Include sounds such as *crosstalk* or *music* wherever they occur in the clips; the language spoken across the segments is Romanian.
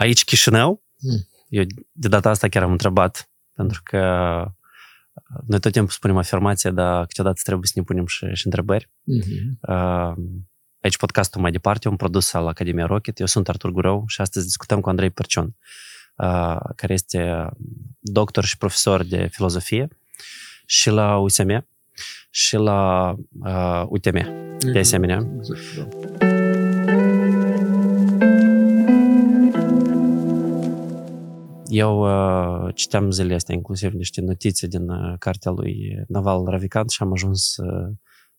Aici Chișinău, Mm. eu de data asta chiar am întrebat, pentru că noi tot timpul spunem afirmație, dar câteodată trebuie să ne punem și, și întrebări. Mhm. Uh, Aici podcastul mai departe, un produs al Academiei Rocket. Eu sunt Artur Gurău și astăzi discutăm cu Andrei Perciun, uh, care este doctor și profesor de filozofie și la USM și la uh, UTM, de asemenea. Exact, Eu uh, citeam zilele astea inclusiv niște notițe din uh, cartea lui Naval Ravikant și am ajuns, uh,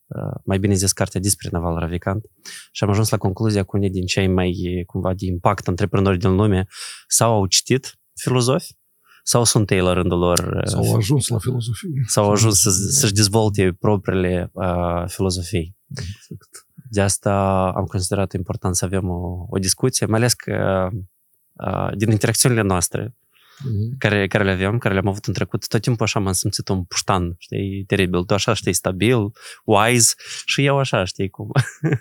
uh, mai bine zis, cartea despre Naval Ravikant și am ajuns la concluzia că unii din cei mai, cumva, de impact antreprenori din lume sau au citit filozofi sau sunt ei la rândul lor uh, Sau au ajuns la filozofie. sau au ajuns să, să-și dezvolte propriile uh, filozofii. Exact. De asta am considerat important să avem o, o discuție, mai ales că uh, din interacțiunile noastre Mhm. care, care le avem, care le-am avut în trecut, tot timpul așa m-am simțit un puștan, știi, teribil. Tu așa, știi, stabil, wise și eu așa, știi cum.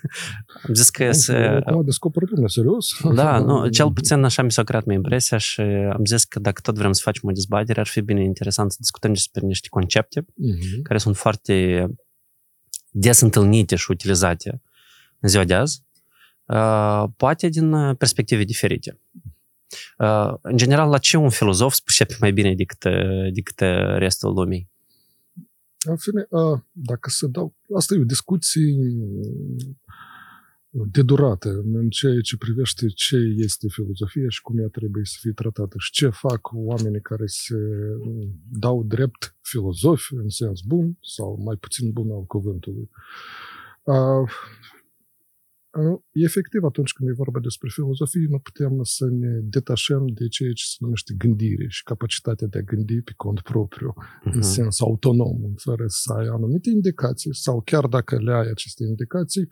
*laughs* am zis că să... Acum descoperă lumea, serios? Da, *laughs* nu, cel puțin așa mi s-a creat mie impresia și am zis că dacă tot vrem să facem o dezbatere, ar fi bine interesant să discutăm despre niște concepte Mhm. care sunt foarte des întâlnite și utilizate în ziua de azi, uh, poate din uh, perspective diferite. Uh, În general, la ce un filozof se pricepe mai bine decât, uh, decât uh, restul lumii? În fine, a, dacă să dau... Asta e o discuție de durată în ceea ce privește ce este filozofia și cum ea trebuie să fie tratată și ce fac oamenii care se dau drept filozofi în sens bun sau mai puțin bun al cuvântului. A, a, Efectiv, atunci când e vorba despre filozofie, nu putem să ne detașăm de ceea ce se numește gândire și capacitatea de a gândi pe cont propriu în Mhm. sens autonom, fără să ai anumite indicații sau chiar dacă le ai aceste indicații,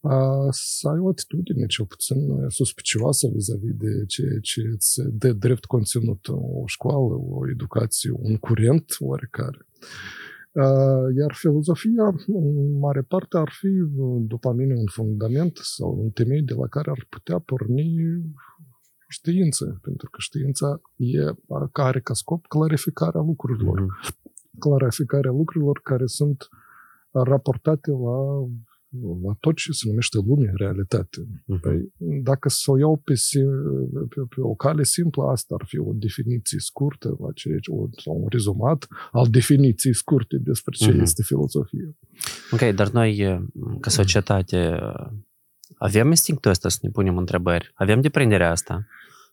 a, să ai o atitudine cel puțin suspicioasă vis-a-vis de ceea ce îți dă drept conținut o școală, o educație, un curent oarecare. A, Iar filozofia, în mare parte, ar fi, după mine, un fundament sau un temei de la care ar putea porni știință, pentru că știința e, are ca scop clarificarea lucrurilor Mhm. clarificarea lucrurilor care sunt raportate la, la tot ce se numește lume, realitate. Mhm. Păi, dacă să o iau pe, si- pe, pe o cale simplă, asta ar fi o definiție scurtă la ceea ce, o- sau un rezumat al definiției scurte despre ce Mhm. este filozofie. Ok, dar noi, uh, ca societate, uh, avem instinctul ăsta să ne punem întrebări? Avem deprinderea asta?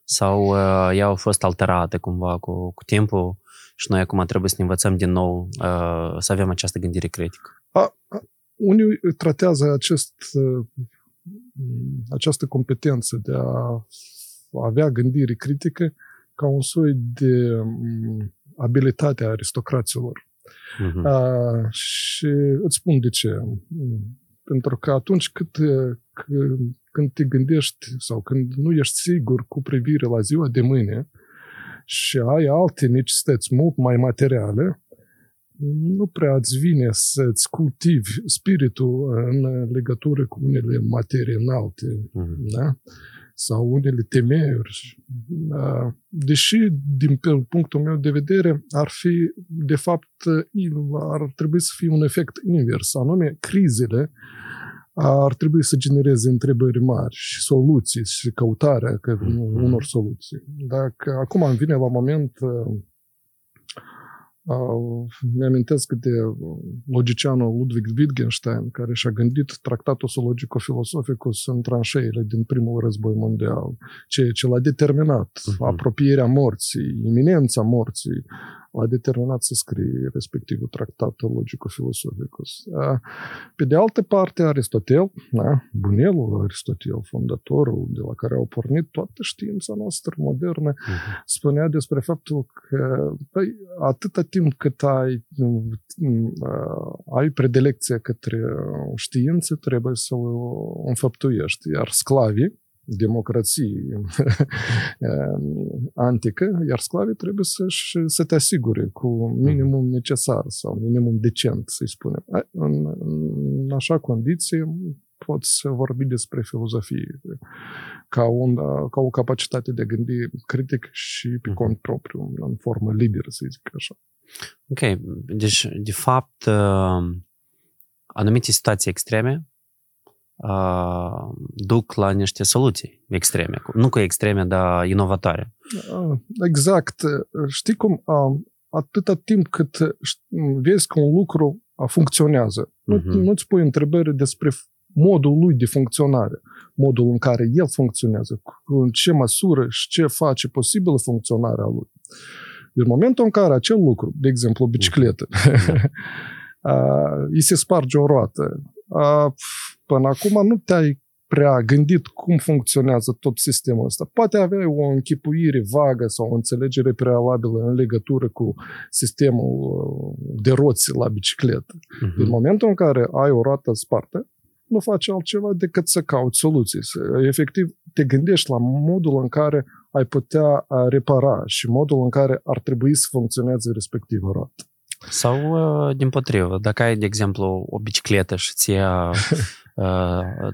Sau uh, ea a fost alterată cumva cu, cu timpul și noi acum trebuie să ne învățăm din nou uh, să avem această gândire critică? A, a, unii tratează acest, uh, această competență de a avea gândire critică ca un soi de um, abilitate a aristocraților. Mhm. A, și îți spun de ce. Mm, Pentru că atunci cât, uh, când, când te gândești sau când nu ești sigur cu privire la ziua de mâine și ai alte necesități mult mai materiale, nu prea îți vine să-ți cultivi spiritul în legătură cu unele materii înalte Mhm. da? sau unele temeiuri. Da? Deși, din pe punctul meu de vedere, ar fi, de fapt, ar trebui să fie un efect invers, anume crizele ar trebui să genereze întrebări mari și soluții și căutarea că, Mhm. unor soluții. Dacă acum îmi vine la moment uh, uh, mi-amintesc de logicianul Ludwig Wittgenstein, care și-a gândit tractatul logico-filosoficus în tranșeile din primul război mondial, ceea ce l-a determinat, Mhm. apropierea morții, iminența morții, l-a determinat să scrie respectivul tractatul logico-filosoficus. Uh, Pe de altă parte, Aristotel, da, bunelul Aristotel, fondatorul de la care au pornit toată știința noastră modernă, Mhm. spunea despre faptul că păi, atâta timp cât ai, uh, ai predilecție către știință, trebuie să o înfăptuiești. Iar sclavii, democrații *laughs* antică, iar sclavii trebuie să-și, să te asigure cu minimum necesar sau minimum decent, să-i spunem. În, în așa condiții, poți vorbi despre filozofie ca, un, ca o capacitate de a gândi critic și pe Mhm. cont propriu, în formă liberă, să zic așa. Ok, deci, de fapt, uh, anumite situații extreme uh, duc la niște soluții extreme. Nu că extreme, dar inovatoare. Ah, Exact. Știi cum? ah, Atâta timp cât ș- vezi că un lucru ah, funcționează, nu, Mhm. nu-ți pui întrebări despre f- modul lui de funcționare, modul în care el funcționează, cu- în ce măsură și ce face posibilă funcționarea lui. În momentul în care acel lucru, de exemplu o bicicletă, *laughs* ah, îi se sparge o roată, ah, până acum nu te-ai prea gândit cum funcționează tot sistemul ăsta. Poate aveai o închipuire vagă sau o înțelegere prealabilă în legătură cu sistemul uh, de roți la bicicletă. Mhm. În momentul în care ai o roată spartă, nu faci altceva decât să cauți soluții. Să- Efectiv, te gândești la modul în care ai putea uh, repara și modul în care ar trebui să funcționeze respectivă roată. Sau, uh, din potrivă, dacă ai, de exemplu, o bicicletă și ți ia uh, *laughs*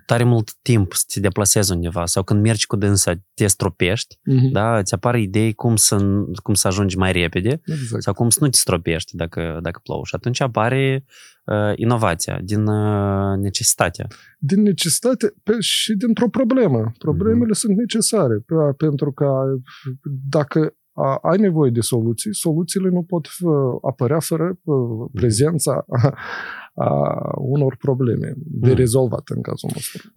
tare mult timp să te deplasezi undeva sau când mergi cu dânsa te stropești, da, îți apar idei cum să, cum să ajungi mai repede Exact. sau cum să nu te stropești dacă, dacă plouă. Și atunci apare uh, inovația din uh, necesitate. din necesitate pe, și dintr-o problemă. Problemele sunt necesare, pe- pentru că dacă a, ai nevoie de soluții, soluțiile nu pot f- apărea fără uh, prezența a, a unor probleme de Mm. rezolvat în cazul nostru.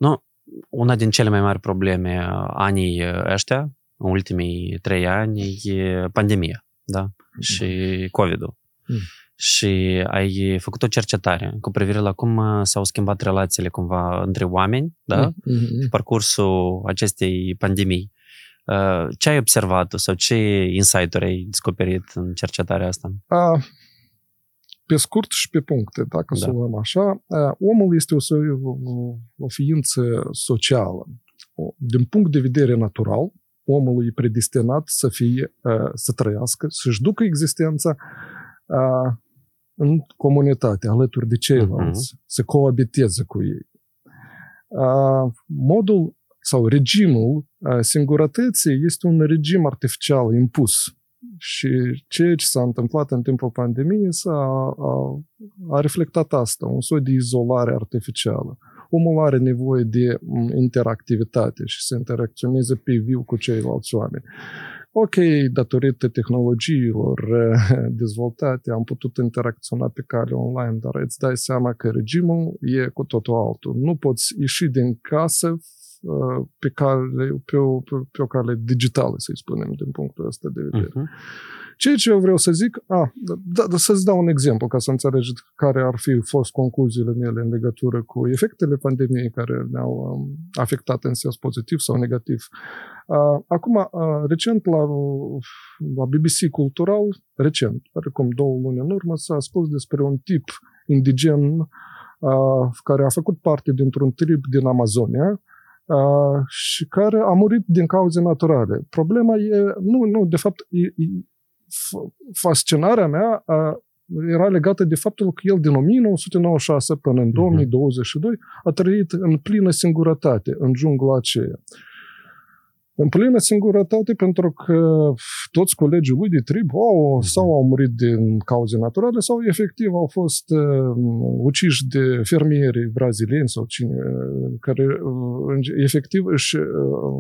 Una din cele mai mari probleme uh, anii uh, ăștia, în ultimii trei ani, e pandemia, da? Și COVID-ul. Mm. Și ai făcut o cercetare cu privire la cum uh, s-au schimbat relațiile cumva între oameni, da? Mhm. Pe parcursul acestei pandemii. Uh, Ce ai observat sau ce insight-uri ai descoperit în cercetarea asta? A, pe scurt și pe puncte, dacă Da. să o luăm așa, a, omul este o, so- o, o ființă socială. O- Din punct de vedere natural, omul e predestinat să fie, a, să trăiască, să-și ducă existența a, în comunitate, alături de ceilalți, să coabiteze cu ei. A, Modul sau regimul a, singurătății este un regim artificial impus și ceea ce s-a întâmplat în timpul pandemiei s-a, a, a reflectat asta, un soi de izolare artificială. Omul are nevoie de m, interactivitate și să interacționeze pe viu cu ceilalți oameni. Ok, datorită tehnologiilor eh, *laughs* dezvoltate, am putut interacționa pe cale online, dar îți dai seama că regimul e cu totul altul. Nu poți ieși din casă eh, pe, cale, pe, o, pe, pe o cale digitală, să-i spunem, din punctul ăsta de vedere. Uh-huh. Ceea ce eu vreau să zic, a, da, da, să-ți dau un exemplu ca să înțelegi care ar fi fost concluziile mele în legătură cu efectele pandemiei care ne-au um, afectat în sens pozitiv sau negativ. A, acum, a, recent la, la BBC Cultural, recent, cum două luni în urmă, s-a spus despre un tip indigen a, care a făcut parte dintr-un trib din Amazonia, Uh, și care a murit din cauze naturale. Problema e, nu, nu, de fapt, e, e, fascinarea mea uh, era legată de faptul că el din 1996 până în 2022 a trăit în plină singurătate în jungla aceea. În plină singurătate pentru că toți colegii lui de trib au, sau au murit din cauze naturale sau efectiv au fost uh, uciși de fermieri brazilieni sau cine uh, care uh, efectiv își uh,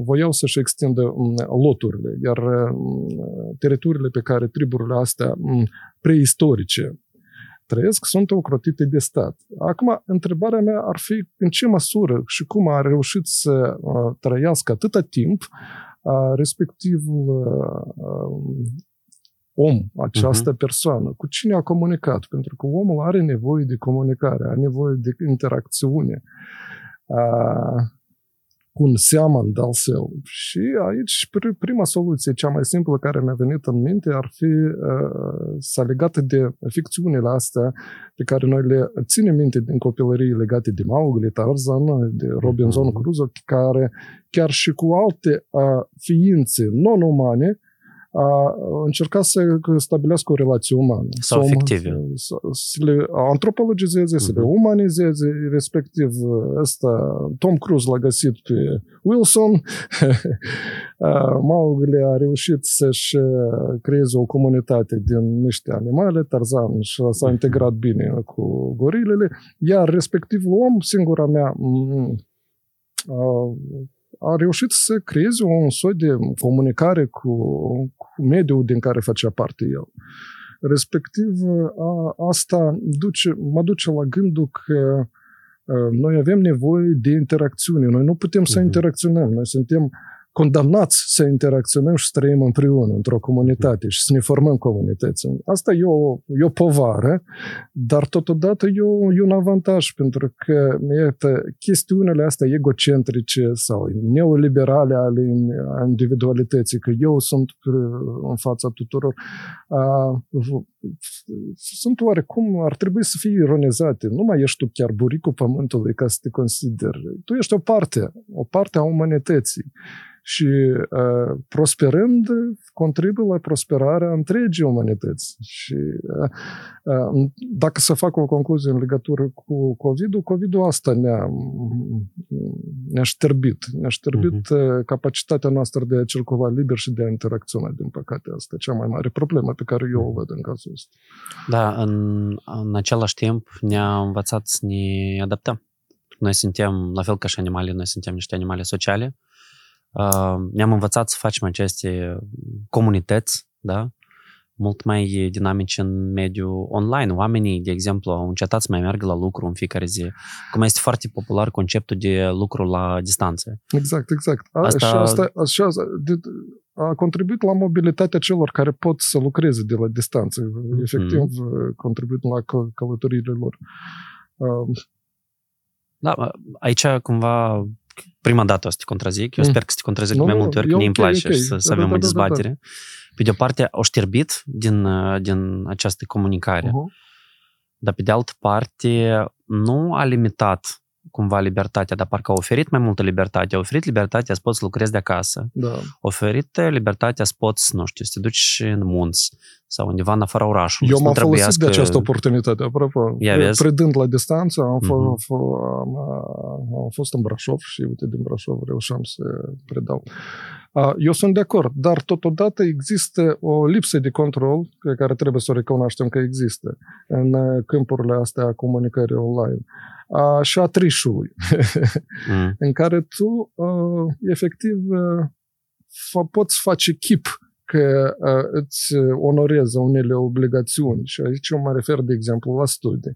voiau să-și extindă um, loturile, iar uh, teritoriile pe care triburile astea um, preistorice trăiesc sunt ocrotite de stat. Acum, întrebarea mea ar fi în ce măsură și cum a reușit să uh, trăiască atâta timp uh, respectivul uh, om, această uh-huh. persoană, cu cine a comunicat, pentru că omul are nevoie de comunicare, are nevoie de interacțiune. Uh, cu un seamăn de-al său. Și aici prima soluție, cea mai simplă care mi-a venit în minte, ar fi uh, să legată de ficțiunile astea pe care noi le ținem minte din copilărie legate de Mowgli, Tarzan, de Robinson uh-huh. Crusoe, care chiar și cu alte uh, ființe non-umane a încerca să stabilească o relație umană. Sau să, fictive. Să, să le antropologizeze, să le Mhm. umanizeze, respectiv ăsta, Tom Cruise l-a găsit pe Wilson, *laughs* A, Mowgli a reușit să-și uh, creeze o comunitate din niște animale, Tarzan și s-a Mhm. integrat bine cu gorilele, iar respectivul om, singura mea, m- a, a reușit să creeze un soi de comunicare cu, cu mediul din care facea parte el. Respectiv, a, asta duce, mă duce la gândul că a, noi avem nevoie de interacțiune. Noi nu putem să Mhm. interacționăm. Noi suntem condamnați să interacționăm și să trăim împreună într-o comunitate și să ne formăm comunități. Asta e o, e o povară, dar totodată e, o, e un avantaj, pentru că iată, chestiunile astea egocentrice sau neoliberale ale a individualității, că eu sunt uh, în fața tuturor, uh, sunt oarecum, ar trebui să fie ironizate. Nu mai ești tu chiar buricul pământului ca să te consideri. Tu ești o parte, o parte a umanității și uh, prosperând contribuie la prosperarea întregii umanități. Și uh, uh, dacă să fac o concluzie în legătură cu COVID-ul, COVID-ul asta ne-a, ne-a șterbit. Ne-a șterbit uh, capacitatea noastră de a circula liber și de a interacționa, din păcate. Asta e cea mai mare problemă pe care eu o văd în cazul ăsta. Da, în, în același timp ne-a învățat să ne adaptăm. Noi suntem, la fel ca și animale, noi suntem niște animale sociale. Uh, ne-am învățat să facem aceste comunități, da? Mult mai dinamice în mediul online. Oamenii, de exemplu, au încetat să mai meargă la lucru în fiecare zi. Cum este foarte popular conceptul de lucru la distanță. Exact, exact. A, Asta- Și asta, și asta de, a contribuit la mobilitatea celor care pot să lucreze de la distanță. Efectiv, Mhm. contribuit la că- călătoriile lor. Uh, Da, aici cumva prima dată o să te contrazic. Eu Mm. sper că să te contrazic Nu, mai nu, multe ori, e că mie îmi ok, place ok. și să, să Da, avem da, o da, da, da. Dezbatere. Pe de o parte, au șterbit din, uh, din această comunicare, uh-huh. dar pe de altă parte, nu a limitat cumva libertatea, dar parcă a oferit mai multă libertate. A oferit libertatea să poți să lucrezi de acasă. Da. A oferit libertatea să poți, nu știu, să te duci în munți sau undeva în afara orașului. Eu să nu m-am folosit de trebuiască- această oportunitate, apropo. Ia vezi. Predând la distanță, am, f- Mhm. f- am, am fost în Brașov și uite, din Brașov reușeam să predau. A, Eu sunt de acord, dar totodată există o lipsă de control pe care trebuie să o recunoaștem că există în uh, câmpurile astea a comunicării online. A, și a trișului, Mm. *laughs* în care tu, uh, efectiv, uh, fa- poți face chip că uh, îți onorezi unele obligațiuni. Și aici eu mă refer, de exemplu, la studii.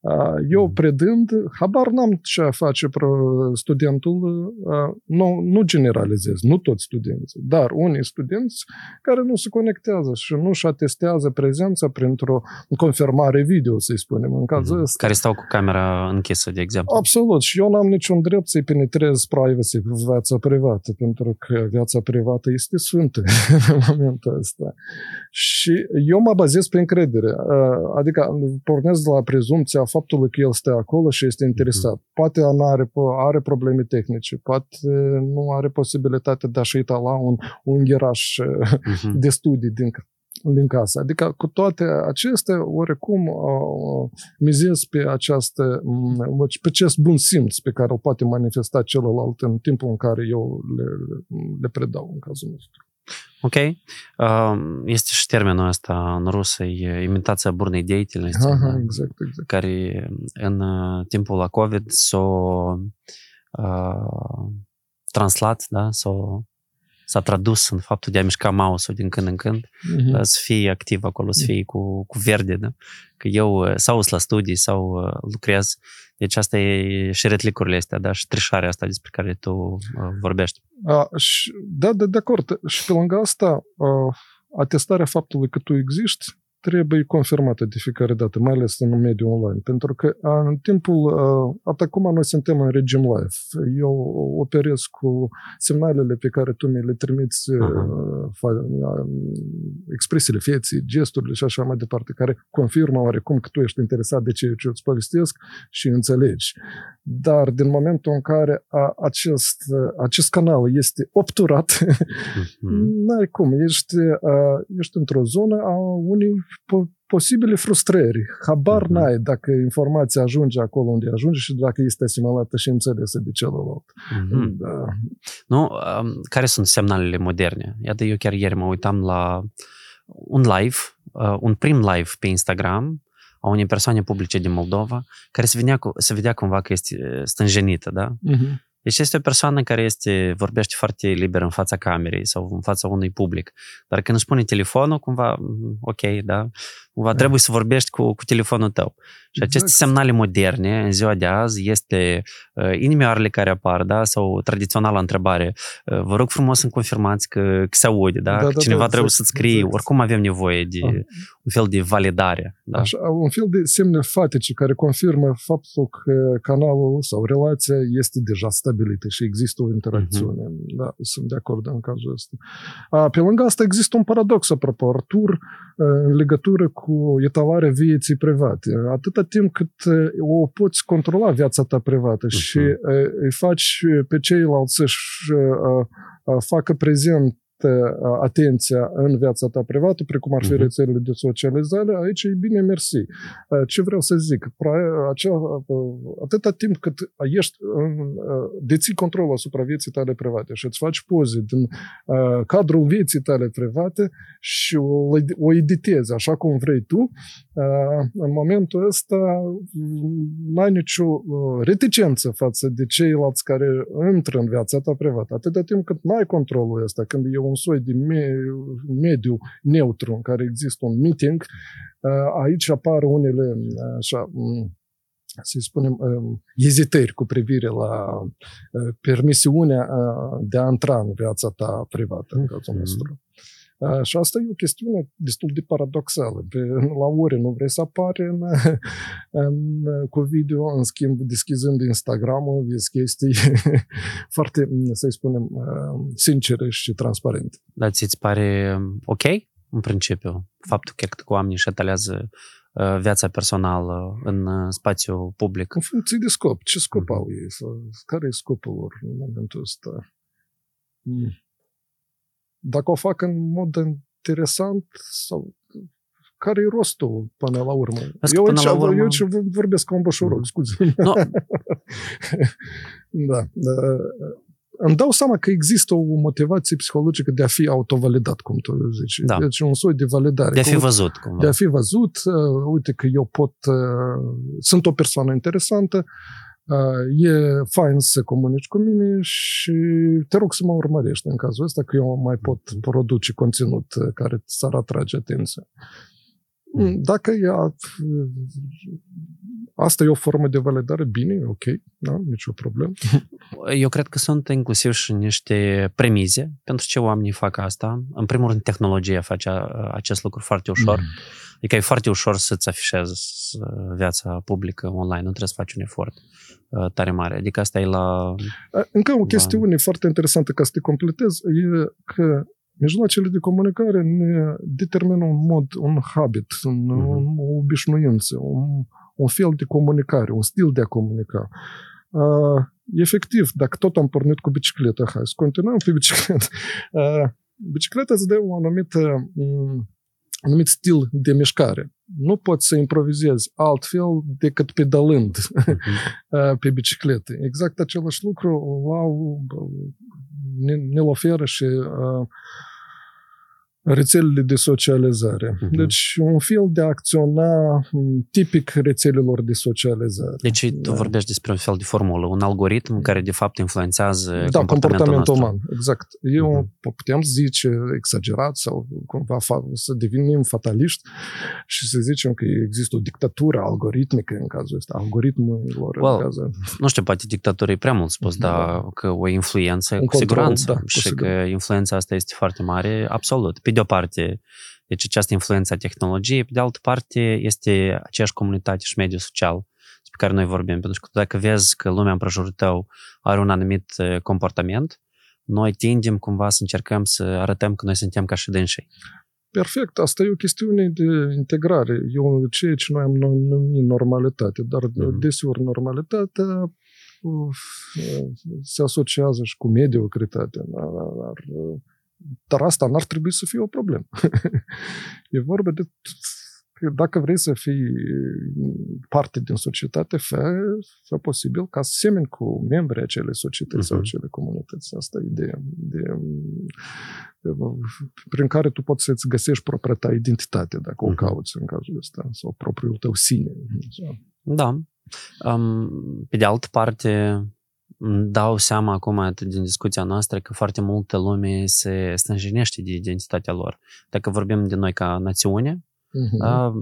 Uh, eu Mhm. predând, habar n-am ce face pro- studentul, uh, nu, nu generalizez, nu toți studenții, dar unii studenți care nu se conectează și nu își atestează prezența printr-o confirmare video, să-i spunem, în cazul Mhm. ăsta. Care stau cu camera închisă, de exemplu. Absolut. Și eu n-am niciun drept să-i penetrez privacy, viața privată, pentru că viața privată este sfântă *laughs* în momentul ăsta. Și eu mă bazez pe încredere. Uh, Adică pornesc de la prezumția faptului că el stă acolo și este interesat. Poate nu are, are probleme tehnice, poate nu are posibilitatea de a-și uita la un ungheraș uh, Mhm. de studii din, din casă. Adică cu toate acestea, oarecum uh, mizez pe această, m, pe acest bun simț pe care îl poate manifesta celălalt în timpul în care eu le, le predau în cazul nostru. Ok. Uh, Este și termenul ăsta în rusă, e imitația burnei deительности, Aha, da, exact, exact. care în uh, timpul la COVID s-a uh, translat, da, s-a, s-a tradus în faptul de a mișca mouse-ul din când în când, Mhm. da, să fii activ acolo, să fii cu, cu verde, da? Că eu uh, sau sunt la studii sau uh, lucrez. Deci asta e și retlicurile astea, da, și trișarea asta despre care tu uh, vorbești. A, și, da, da, de acord. Și pe lângă asta, uh, atestarea faptului că tu existi trebuie confirmată de fiecare dată, mai ales în mediul online. Pentru că în timpul, atât acum noi suntem în regim live. Eu operez cu semnalele pe care tu mi le trimiți, uh-huh. expresiile feții, gesturile și așa mai departe, care confirmă oarecum că tu ești interesat de ceea ce îți povestesc și înțelegi. Dar din momentul în care acest, acest canal este obturat, uh-huh. n-ai cum, ești, ești într-o zonă a unei posibile frustrări. Habar mm-hmm. n-ai dacă informația ajunge acolo unde ajunge și dacă este asimilată și înțelesă de celălalt. Mm-hmm. Da. Nu, care sunt semnalele moderne? Iată, eu chiar ieri mă uitam la un live, un prim live pe Instagram a unei persoane publice din Moldova, care se vedea, se vedea cumva că este stânjenită, da? Mm-hmm. Deci este o persoană care este, vorbește foarte liber în fața camerei sau în fața unui public. Dar când își pune telefonul, cumva, ok, da, cumva trebuie să vorbești cu, cu telefonul tău. Și aceste exact. semnale moderne, în ziua de azi, este uh, inimioarele care apar, da, sau tradiționala întrebare. Uh, vă rog frumos să confirmați că, că se aude, da, da că da, cineva da, trebuie exact, să-ți scrie. Exact. Oricum avem nevoie de ah. un fel de validare. Da? Așa, un fel de semne fatice care confirmă faptul că canalul sau relația este deja stabilită și există o interacțiune. Uh-huh. Da, sunt de acord în cazul ăsta. A, pe lângă asta există un paradox, apropo, Artur, în legătură cu etalarea vieții private. Atâta timp cât o poți controla viața ta privată uh-huh. și îi faci pe ceilalți să-și facă prezent atenția în viața ta privată, precum ar fi uh-huh. rețelele de socializare, aici e bine mersi. Ce vreau să zic? Atâta timp cât ești, deții controlul asupra vieții tale private și îți faci poze din cadrul vieții tale private și o, o editezi așa cum vrei tu, în momentul ăsta n-ai nicio reticență față de ceilalți care intră în viața ta privată. Atâta timp cât n-ai controlul ăsta, când e un soi de mediu neutru în care există un meeting, aici apar unele așa, să spunem, ezitări cu privire la permisiunea de a intra în viața ta privată, în cazul nostru. Și asta e o chestiune destul de paradoxală. Pe, la ore nu vrei să apare în, *laughs* în, cu video, în schimb, deschizând Instagram-ul, vezi chestii *laughs* foarte, să spunem, sincere și transparente. Dar ți-ți pare ok, în principiu, faptul că oamenii își atalează viața personală în spațiu public? În funcție de scop. Ce scop mm-hmm. au ei? Care e scopul lor în momentul ăsta? Mm dacă o fac în mod interesant sau care e rostul până la urmă? eu, aici, la urmă... eu aici vorbesc ca un bășoroc, mm. scuze. No. *laughs* da. da. Îmi dau seama că există o motivație psihologică de a fi autovalidat, cum tu zici. Da. Deci un soi de validare. De a fi văzut. Cumva. De a fi văzut. Uh, uite că eu pot... Uh, sunt o persoană interesantă. Uh, e fain să comunici cu mine și te rog să mă urmărești în cazul ăsta, că eu mai pot produce conținut care s-ar atrage atenția. Dacă ea, asta e o formă de validare, bine, ok, da, nicio problemă. *laughs* Eu cred că sunt inclusiv și niște premize pentru ce oamenii fac asta. În primul rând, tehnologia face acest lucru foarte ușor. Mm. Adică e foarte ușor să-ți afișezi viața publică online, nu trebuie să faci un efort. Uh, tare mare. Adică asta e la... Încă o chestiune la... foarte interesantă ca să te completez e că mijloacele de comunicare ne determină un mod, un habit, un, uh-huh. o obișnuință, un, un fel de comunicare, un stil de a comunica. Uh, efectiv, dacă tot am pornit cu bicicleta, hai să continuăm pe bicicletă. Uh, bicicleta îți dă o anumită um, anumit stil de mișcare. Nu poți să improvizezi altfel decât pedalând uh-huh. *laughs* pe bicicletă. Exact același lucru ne, ne oferă și uh, rețelele de socializare. Uh-huh. Deci un fel de a acționa tipic rețelelor de socializare. Deci da. tu vorbești despre un fel de formulă, un algoritm care de fapt influențează da, comportamentul, comportamentul uman. Exact. Eu uh-huh. putem zice exagerat sau cumva să devenim fataliști și să zicem că există o dictatură algoritmică în cazul ăsta, algoritmilor well, în cazul Nu știu, poate dictatură e prea mult spus, da. dar că o influență un cu control, siguranță da, și cu siguranță. că influența asta este foarte mare, absolut. Pe de o parte, Deci această influență a tehnologiei. Pe de altă parte, este aceeași comunitate și mediu social pe care noi vorbim. Pentru că dacă vezi că lumea împrejurul tău are un anumit uh, comportament, noi tindem cumva să încercăm să arătăm că noi suntem ca și dânsii. Perfect, asta e o chestiune de integrare. Eu ceea ce noi am numit normalitate, dar mm-hmm. deseori normalitatea se asociază și cu mediocritatea. Dar, dar asta n-ar trebui să fie o problemă. *laughs* e vorba de dacă vrei să fii parte din societate, fă, fă posibil ca semeni cu membrii acelei societăți uh-huh. sau mhm. acele comunități. Asta e ideea. De, de, prin care tu poți să-ți găsești propria ta identitate, dacă uh-huh. o mhm. cauți în cazul ăsta, sau propriul tău sine. Da. Um, pe de altă parte, dau seama acum din discuția noastră că foarte multă lume se stânjenește de identitatea lor. Dacă vorbim de noi ca națiune, uh-huh. a,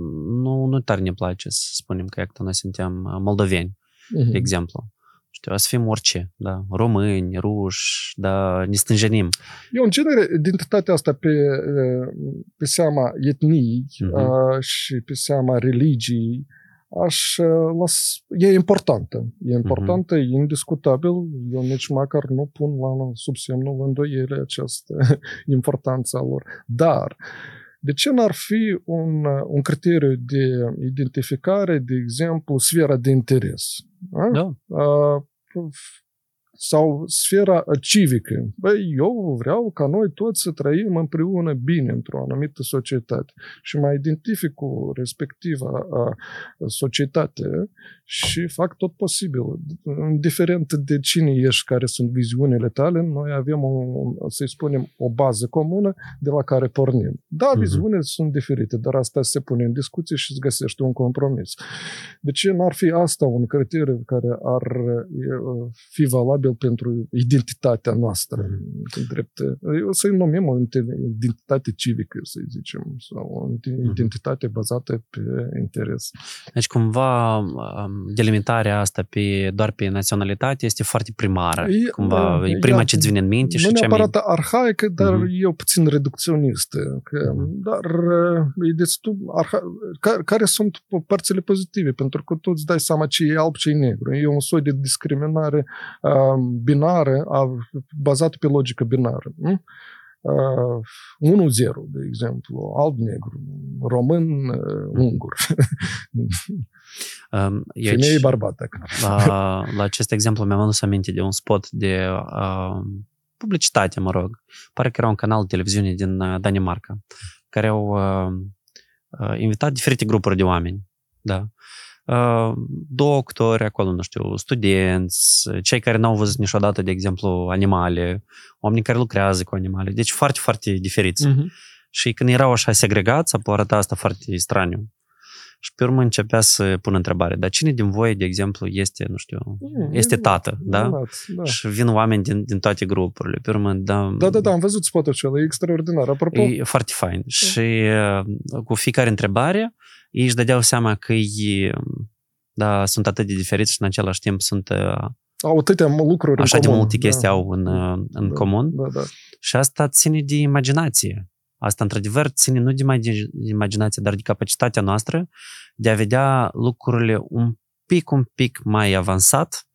nu, nu tare ne place să spunem că iată, noi suntem moldoveni, uh-huh. de exemplu. Știu, să fim orice, da, români, ruși, da, ne stânjenim. Eu, în genere, identitatea asta pe, pe seama etniei uh-huh. și pe seama religiei, aș las, e importantă. E importantă, uh-huh. e indiscutabil. Eu nici măcar nu pun la sub semnul îndoiele această *laughs* importanță a lor. Dar de ce n-ar fi un, un criteriu de identificare, de exemplu, sfera de interes? Da. da. Uh, sau sfera civică. Băi, eu vreau ca noi toți să trăim împreună bine într-o anumită societate și mai identific cu respectiva societate și fac tot posibil. Indiferent de cine ești, care sunt viziunile tale, noi avem, o, să-i spunem, o bază comună de la care pornim. Da, uh-huh. viziunile sunt diferite, dar asta se pune în discuție și îți găsește un compromis. De ce n-ar fi asta un criteriu care ar fi valabil pentru identitatea noastră? Uh-huh. Drept, să-i numim o identitate civică, să zicem, sau o identitate bazată pe interes. Deci, cumva, delimitarea asta pe, doar pe naționalitate este foarte primară. E, cumva, e prima ce-ți vine în minte nu și ce neapărat mi... arhaică, dar uh-huh. e puțin reducționistă. Că, uh-huh. Dar e destul, arha, care, care sunt părțile pozitive? Pentru că tu îți dai seama ce e alb, ce e negru. E un soi de discriminare uh, binară, uh, bazată pe logică binară. Nu? Uh, 1-0, de exemplu, alb-negru, român-ungur. Uh, *laughs* Um, Femeie barbată. La, la acest exemplu mi-am adus aminte de un spot de uh, publicitate, mă rog. Pare că era un canal de televiziune din uh, Danemarca, care au uh, uh, invitat diferite grupuri de oameni. Da. Uh, doctori acolo, nu știu, studenți, cei care n-au văzut niciodată, de exemplu, animale, oamenii care lucrează cu animale. Deci foarte, foarte diferiți. Uh-huh. Și când erau așa segregați, a arăta asta foarte straniu. Și pe urmă începea să pun întrebare, dar cine din voi, de exemplu, este, nu știu, mm, este tată, da? da? Și vin oameni din, din toate grupurile. Pe urmă, da... Da, da, da, am văzut spotul acela, e extraordinar, apropo. E foarte fain. Da. Și uh, cu fiecare întrebare, ei își dădeau seama că ei, da, sunt atât de diferiți și în același timp sunt uh, au atâtea lucruri Așa în de comun. multe chestii da. au în, uh, în da, comun. Da, da. Și asta ține de imaginație. Asta, într-adevăr, ține nu de imaginație, dar de capacitatea noastră de a vedea lucrurile un pic, un pic mai avansat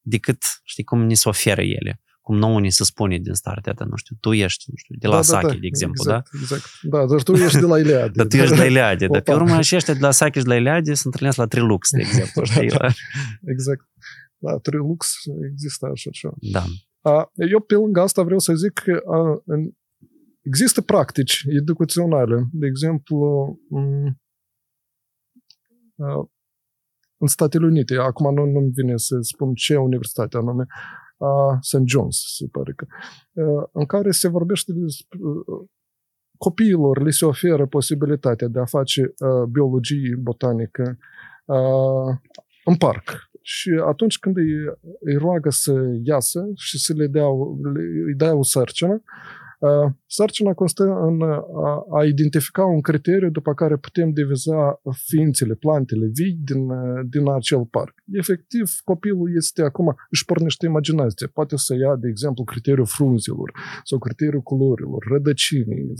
decât, știi, cum ni se oferă ele. Cum nouă ni se spune din start, iată, nu știu, tu ești, nu știu, de la da, Sake, da, da, de exemplu, exact, da? Exact, da, dar tu ești de la Iliade. dar tu ești de la Iliade, *laughs* dar pe urmă și ăștia de la Sake și de la Iliade se întâlnesc la Trilux, de exemplu, *laughs* știi? exact. Da, Trilux există așa ceva. Da. Eu, pe lângă asta, vreau să zic că Există practici educaționale, de exemplu, în Statele Unite, acum nu, nu-mi vine să spun ce universitate anume, St. John's, se pare că, în care se vorbește de copiilor, le se oferă posibilitatea de a face biologie botanică în parc. Și atunci când îi, îi roagă să iasă și să le dea, îi dea o sarcină, Uh, sarcina constă în a, a identifica un criteriu după care putem diviza ființele, plantele vii din, din acel parc. Efectiv, copilul este acum, își pornește imaginație. Poate să ia, de exemplu, criteriul frunzilor sau criteriul culorilor, rădăcinii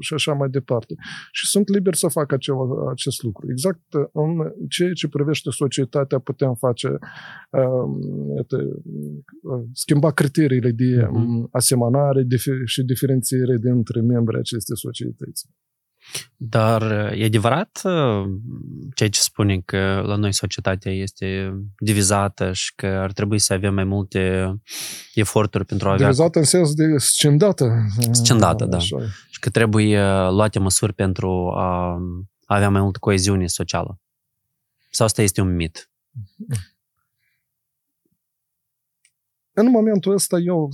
și așa mai departe. Și sunt liber să facă acel, acest lucru. Exact în ceea ce privește societatea putem face uh, schimba criteriile de uh-huh. asemănare și diferențiere dintre membrii acestei societăți. Dar e adevărat ceea ce spune că la noi societatea este divizată și că ar trebui să avem mai multe eforturi pentru a avea... Divizată în sens de scindată. Scindată, da. Așa. Și că trebuie luate măsuri pentru a avea mai multă coeziune socială. Sau asta este un mit? În momentul ăsta eu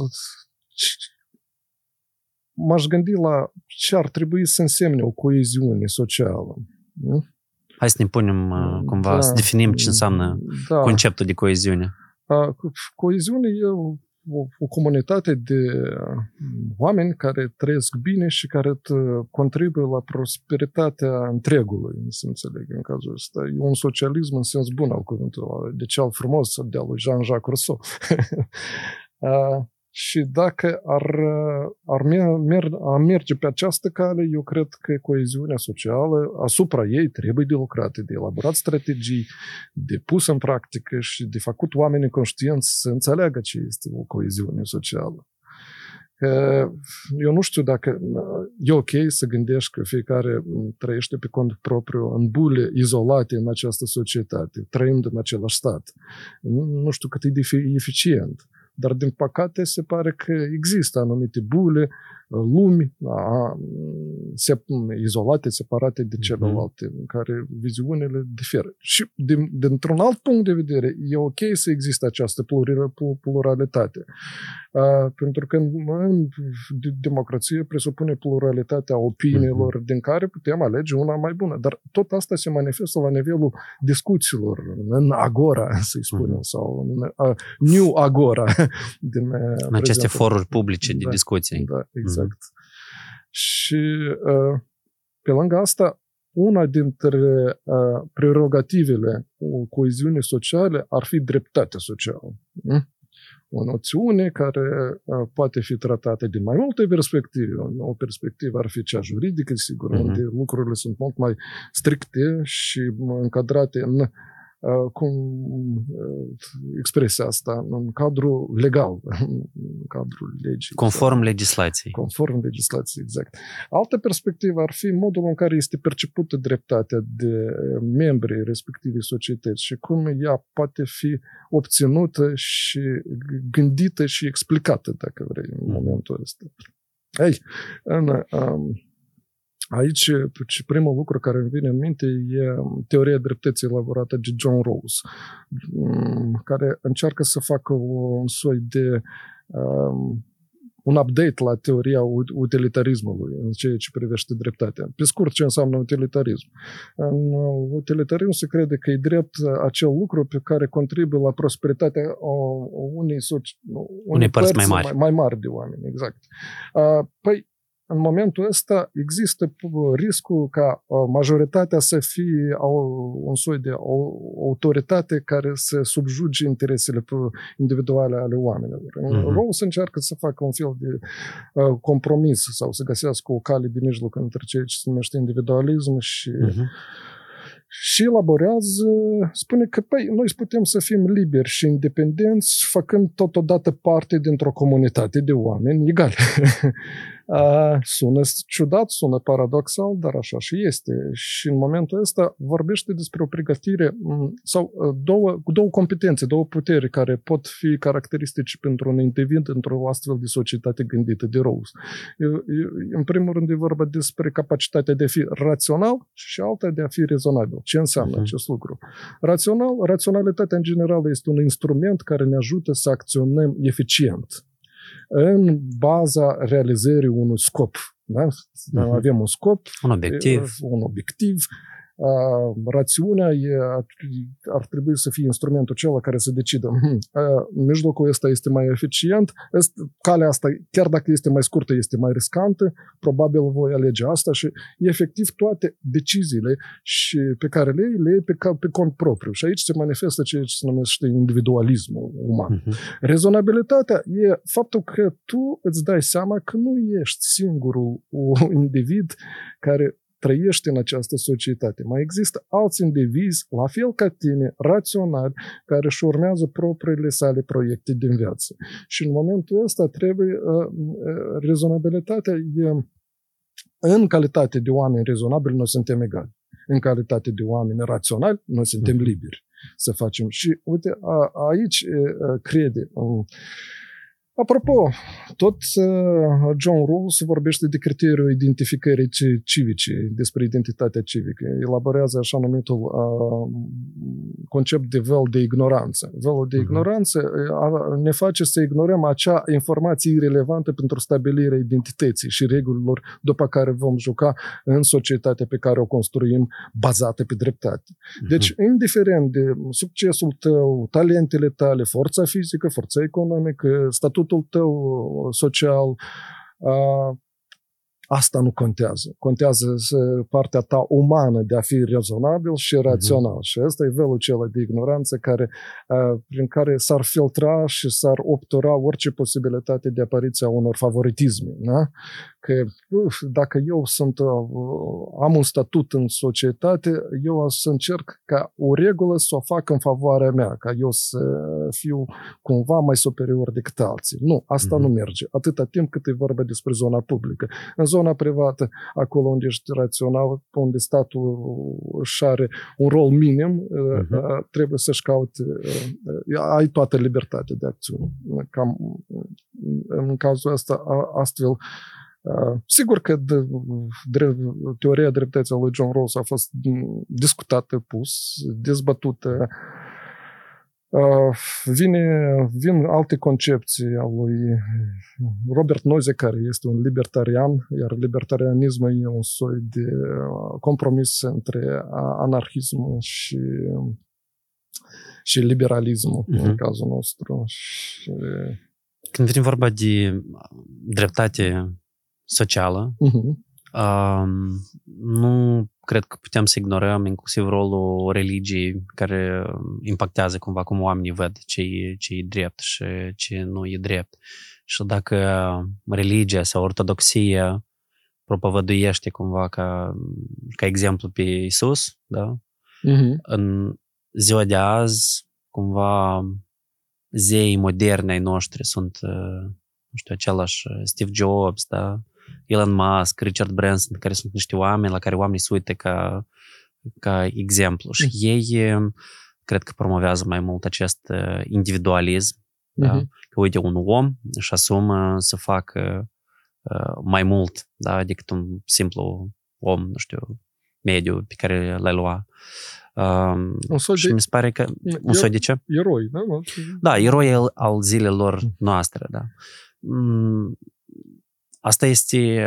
m-aș gândi la ce ar trebui să însemne o coeziune socială. Nu? Hai să ne punem uh, cumva, da, să definim ce înseamnă da. conceptul de coeziune. Coeziune e o, o comunitate de oameni care trăiesc bine și care contribuie la prosperitatea întregului, să înțeleg în cazul ăsta. E un socialism în sens bun al cuvântului, de cel frumos de lui Jean-Jacques Rousseau. *laughs* Și dacă ar, ar, mer, ar merge pe această cale, eu cred că coeziunea socială, asupra ei trebuie de lucrat, de elaborat strategii, de pus în practică și de făcut oamenii conștienți să înțeleagă ce este o coeziune socială. Că eu nu știu dacă e ok să gândești că fiecare trăiește pe cont propriu în bule izolate în această societate, trăind în același stat. Nu știu cât e de eficient. Dar, din păcate, se pare că există anumite bule, lumi a, se, izolate, separate de celelalte, mm-hmm. în care viziunile diferă. Și din, dintr-un alt punct de vedere, e ok să existe această pluralitate. A, pentru că în democrație presupune pluralitatea opiniilor mm-hmm. din care putem alege una mai bună. Dar tot asta se manifestă la nivelul discuțiilor, în agora, *laughs* să-i spunem, mm-hmm. sau în uh, new agora. *laughs* Din, în aceste foruri publice de da, discuții. Da, exact. Mm-hmm. Și uh, pe lângă asta, una dintre uh, prerogativele coeziunii sociale ar fi dreptatea socială. Mm? O noțiune care uh, poate fi tratată din mai multe perspective. O perspectivă ar fi cea juridică, sigur, mm-hmm. unde lucrurile sunt mult mai stricte și încadrate în Uh, cum uh, expresia asta, în cadrul legal, în cadrul legii. Conform sau, legislației. Conform legislației, exact. Altă perspectivă ar fi modul în care este percepută dreptatea de membrii respectivei societăți și cum ea poate fi obținută și gândită și explicată, dacă vrei, în mm. momentul ăsta. Ei, în, um, Aici, primul lucru care îmi vine în minte e teoria dreptății elaborată de John Rawls, mm, care încearcă să facă un soi de um, un update la teoria utilitarismului în ceea ce privește dreptatea. Pe scurt, ce înseamnă utilitarism? În utilitarism se crede că e drept acel lucru pe care contribuie la prosperitatea unei, soci... unei părți, părți mai mari. Mai, mai mari de oameni, exact. Păi, în momentul ăsta există riscul ca majoritatea să fie un soi de autoritate care să subjuge interesele individuale ale oamenilor. Mm-hmm. Rawls încearcă să facă un fel de compromis sau să găsească o cale de mijloc între ceea ce se numește individualism și mm-hmm și elaborează, spune că păi, noi putem să fim liberi și independenți, făcând totodată parte dintr-o comunitate de oameni egali. *laughs* sună ciudat, sună paradoxal, dar așa și este. Și în momentul ăsta vorbește despre o pregătire sau două, două competențe, două puteri care pot fi caracteristici pentru un individ într-o astfel de societate gândită de Rose. În primul rând e vorba despre capacitatea de a fi rațional și alta de a fi rezonabil. Ce înseamnă uh-huh. acest lucru? Rațional, raționalitatea în general este un instrument care ne ajută să acționăm eficient în baza realizării unui scop. Da? Uh-huh. Avem un scop, un obiectiv, un obiectiv rațiunea e, ar trebui să fie instrumentul acela care să decidă hm, mijlocul ăsta este mai eficient, calea asta, chiar dacă este mai scurtă, este mai riscantă, probabil voi alege asta și efectiv toate deciziile și pe care le iei, le iei pe, pe cont propriu. Și aici se manifestă ceea ce se numește individualismul uman. Uh-huh. Rezonabilitatea e faptul că tu îți dai seama că nu ești singurul individ care trăiește în această societate. Mai există alți indivizi, la fel ca tine, raționali, care își urmează propriile sale proiecte din viață. Și în momentul ăsta trebuie, uh, uh, rezonabilitatea e în calitate de oameni rezonabili, noi suntem egali. În calitate de oameni raționali, noi suntem mhm. liberi să facem. Și uite, a, aici a, crede. Apropo, tot uh, John Rawls vorbește de criteriul identificării civice, despre identitatea civică. Elaborează așa numitul uh, concept de vel de ignoranță. Velul de uh-huh. ignoranță uh, ne face să ignorăm acea informație irelevantă pentru stabilirea identității și regulilor după care vom juca în societatea pe care o construim bazată pe dreptate. Uh-huh. Deci, indiferent de succesul tău, talentele tale, forța fizică, forța economică, statutul statutul tău social, asta nu contează. Contează partea ta umană de a fi rezonabil și rațional. Uh-huh. Și asta e velul acela de ignoranță care, prin care s-ar filtra și s-ar obtura orice posibilitate de apariția unor favoritisme. Da? Că uf, dacă eu sunt, uh, am un statut în societate, eu o să încerc ca o regulă să o fac în favoarea mea, ca eu să fiu cumva mai superior decât alții. Nu, asta mm-hmm. nu merge. Atâta timp cât e vorba despre zona publică. În zona privată, acolo unde ești rațional, unde statul își are un rol minim, mm-hmm. trebuie să-și caute, uh, ai toată libertatea de acțiune. Cam în cazul ăsta, astfel, Sigur că de, de, teoria dreptății a lui John Rawls a fost discutată, pus, dezbătută. Vine, vin alte concepții a lui Robert Nozick, care este un libertarian, iar libertarianismul e un soi de compromis între anarhism și și liberalismul, uh-huh. în cazul nostru. Și... Când vine vorba de dreptate socială. Uh-huh. Uh, nu cred că putem să ignorăm inclusiv rolul religiei care impactează cumva cum oamenii văd ce e, ce e drept și ce nu e drept. Și dacă religia sau ortodoxia propovăduiește cumva ca, ca exemplu pe Isus, da? Uh-huh. în ziua de azi, cumva zeii moderne ai noștri sunt, nu știu, același Steve Jobs, da? Elon Musk, Richard Branson, care sunt niște oameni la care oamenii se uită ca, ca exemplu. Și ei cred că promovează mai mult acest individualism. Uh-huh. Da? Că uite, un om își asumă să facă mai mult da? decât un simplu om, nu știu, mediu pe care l-ai lua. Um, un soi și de, mi se pare că... Un soi de ce? Eroi, da? Da, eroi al, al zilelor noastre, da. Asta este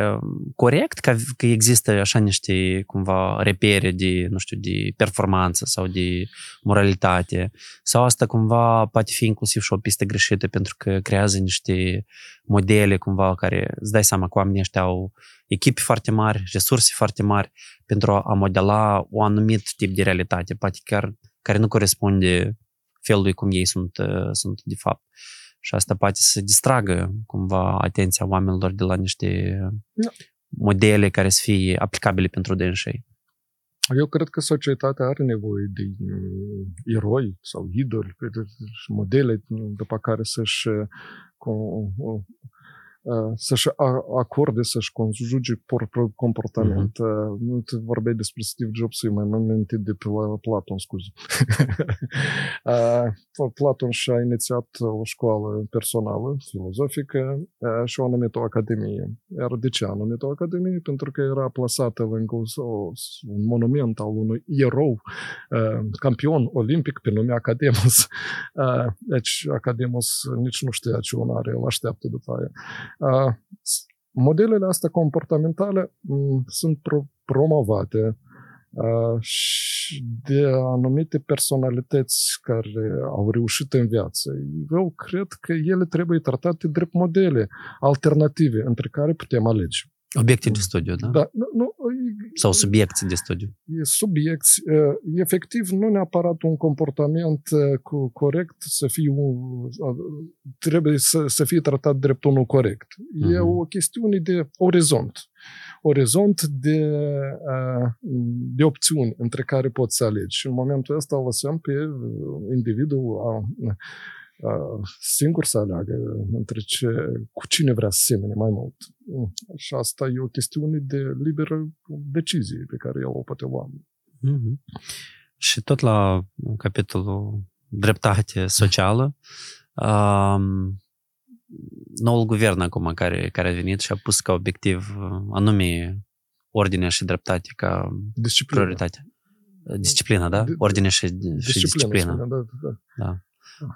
corect că, că există așa niște cumva repere de, nu știu, de performanță sau de moralitate sau asta cumva poate fi inclusiv și o pistă greșită pentru că creează niște modele cumva care îți dai seama că oamenii ăștia au echipe foarte mari, resurse foarte mari pentru a modela un anumit tip de realitate, poate chiar care nu corespunde felului cum ei sunt, sunt de fapt. Și asta poate să distragă cumva atenția oamenilor de la niște da. modele care să fie aplicabile pentru dânsii. Eu cred că societatea are nevoie de eroi sau idoli, modele după care să-și să-și acorde, să-și conjuge propriul comportament. Mm-hmm. Nu te vorbeai despre Steve Jobs, îi mai aminte de pe Platon, scuze. *laughs* Platon și-a inițiat o școală personală, filozofică, și a numit o academie. Iar de ce a numit o academie? Pentru că era plasată lângă un monument al unui erou, campion olimpic pe nume Academus. *laughs* Deci Academus nici nu știa ce onoare îl așteaptă după aia. Modelele astea comportamentale sunt pro- promovate uh, și de anumite personalități care au reușit în viață. Eu cred că ele trebuie tratate drept modele alternative între care putem alege. Obiecte de studiu, da? Da, nu, nu, Sau subiecte de studiu. e subiect, efectiv, nu neapărat un comportament cu- corect să fie un, trebuie să, să fie tratat drept unul corect. E Mhm. o chestiune de orizont. Orizont de, de opțiuni între care poți să alegi. Și în momentul ăsta lăsăm pe individul a, a, singur să aleagă între ce, cu cine vrea să semene mai mult. Și asta e o chestiune de liberă decizie pe care el o poate lua. Mhm. Și tot la capitolul dreptate socială, um, noul guvern acum care, care a venit și a pus ca obiectiv uh, anume ordinea și dreptate ca Disciplina. prioritate. Disciplina, da? Di- Ordine și, și disciplina. spune, Da, da, da.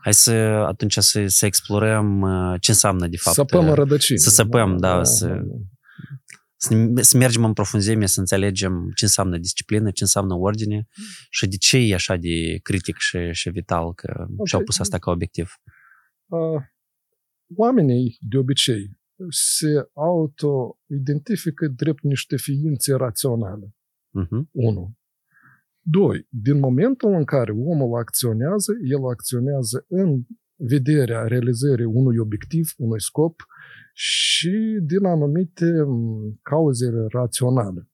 Hai să atunci să, să explorăm uh, ce înseamnă de fapt. Săpăm în uh, rădăcini. să săpăm, da, să- să, ne- să mergem în profunzime, să înțelegem ce înseamnă disciplină, ce înseamnă ordine și de ce e așa de critic și, și vital că Ok. și-au pus asta ca obiectiv. Uh, Oamenii, de obicei, se auto-identifică drept niște ființe raționale. Mhm. 1. 2. Din momentul în care omul acționează, el acționează în vederea realizării unui obiectiv, unui scop și din anumite m, cauze raționale.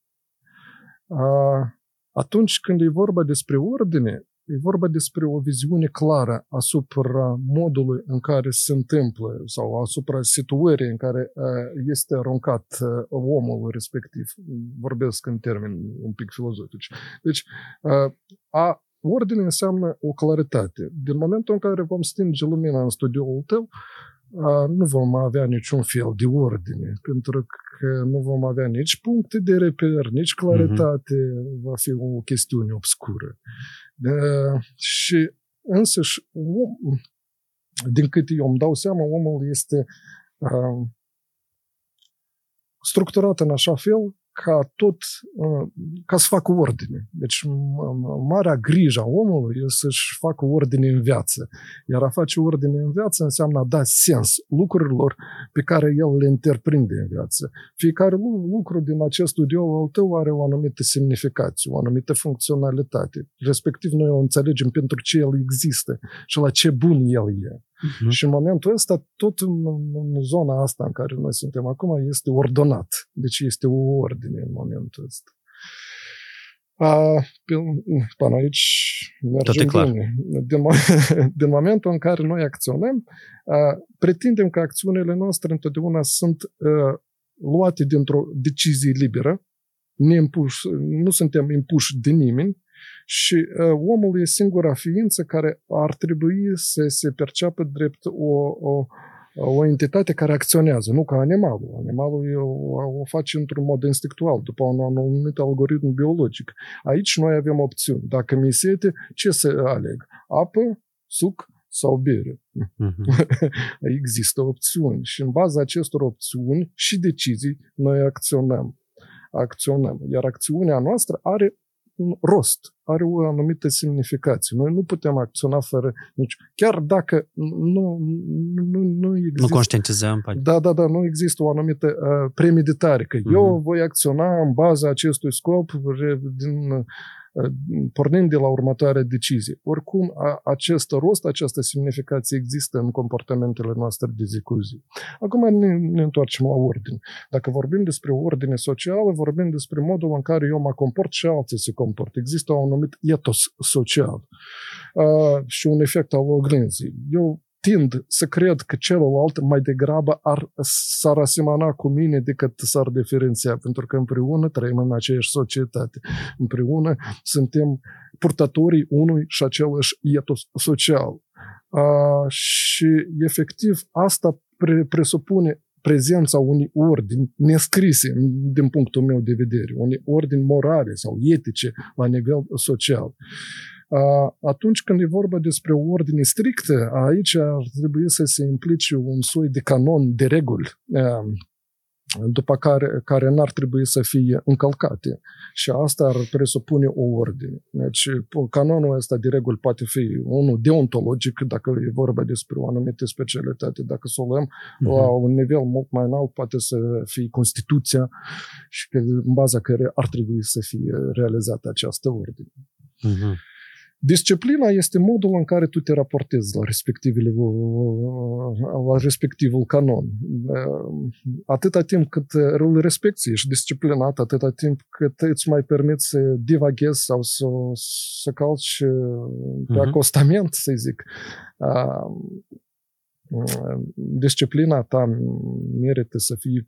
A, Atunci când e vorba despre ordine, e vorba despre o viziune clară asupra modului în care se întâmplă sau asupra situării în care uh, este aruncat uh, omul respectiv. Vorbesc în termeni un pic filozofici. Deci, uh, a ordine înseamnă o claritate. Din momentul în care vom stinge lumina în studioul tău, a, nu vom avea niciun fel de ordine, pentru că nu vom avea nici puncte de reper, nici claritate, va fi o chestiune obscură. De, și însăși, om, din câte eu îmi dau seama, omul este a, structurat în așa fel ca tot, uh, ca să facă ordine. Deci m- m- marea grijă a omului e să-și facă ordine în viață. Iar a face ordine în viață înseamnă a da sens lucrurilor pe care el le întreprinde în viață. Fiecare lu- lucru din acest studio al tău are o anumită semnificație, o anumită funcționalitate. Respectiv, noi o înțelegem pentru ce el există și la ce bun el e. Mhm. Și în momentul ăsta, tot în, în zona asta în care noi suntem acum, este ordonat. Deci este o ordine în momentul ăsta. A, pe, până aici mergem Tot e clar. bine. Din, mo- *laughs* din momentul în care noi acționăm, a, pretindem că acțiunile noastre întotdeauna sunt a, luate dintr-o decizie liberă, neimpuși, nu suntem impuși de nimeni, și uh, omul e singura ființă care ar trebui să se perceapă drept o, o, o entitate care acționează, nu ca animalul. Animalul e o, o face într-un mod instinctual, după un anumit algoritm biologic. Aici noi avem opțiuni. Dacă mi sete, ce să aleg? Apă, suc sau bere? Mhm. *laughs* Există opțiuni și în baza acestor opțiuni și decizii noi acționăm. Acționăm. Iar acțiunea noastră are un rost, are o anumită semnificație. Noi nu putem acționa fără nici... Chiar dacă nu, nu, nu există... Nu conștientizăm, poate. Da, da, da, nu există o anumită uh, premeditare, că Mhm. eu voi acționa în baza acestui scop re, din, uh, pornind de la următoarea decizie. Oricum, a, acest rost, această semnificație există în comportamentele noastre de zi cu zi. Acum ne, ne întoarcem la ordine. Dacă vorbim despre ordine socială, vorbim despre modul în care eu mă comport și alții se comportă. Există un anumit etos social uh, și un efect al oglinzii. Eu tind să cred că celălalt mai degrabă ar, s-ar asemăna cu mine decât s-ar diferenția, pentru că împreună trăim în aceeași societate. Împreună suntem purtătorii unui și același etos social. Uh, și efectiv asta pre- presupune prezența unei ordini nescrise din punctul meu de vedere, unei ordini morale sau etice la nivel social. Atunci când e vorba despre o ordine strictă, aici ar trebui să se implice un soi de canon de reguli după care, care n-ar trebui să fie încălcate. Și asta ar presupune o ordine. Deci, canonul ăsta de reguli poate fi unul deontologic, dacă e vorba despre o anumită specialitate. Dacă să o luăm uh-huh. la un nivel mult mai înalt, poate să fie Constituția și că, în baza care ar trebui să fie realizată această ordine. Uh-huh. Disciplina este modul în care tu te raportezi la, respectivele, la respectivul canon. Atâta timp cât îl respecti, ești disciplinat, atâta timp cât îți mai permiți să divaghezi sau să, să calci pe uh-huh. acostament, să zic, disciplina ta merită să fie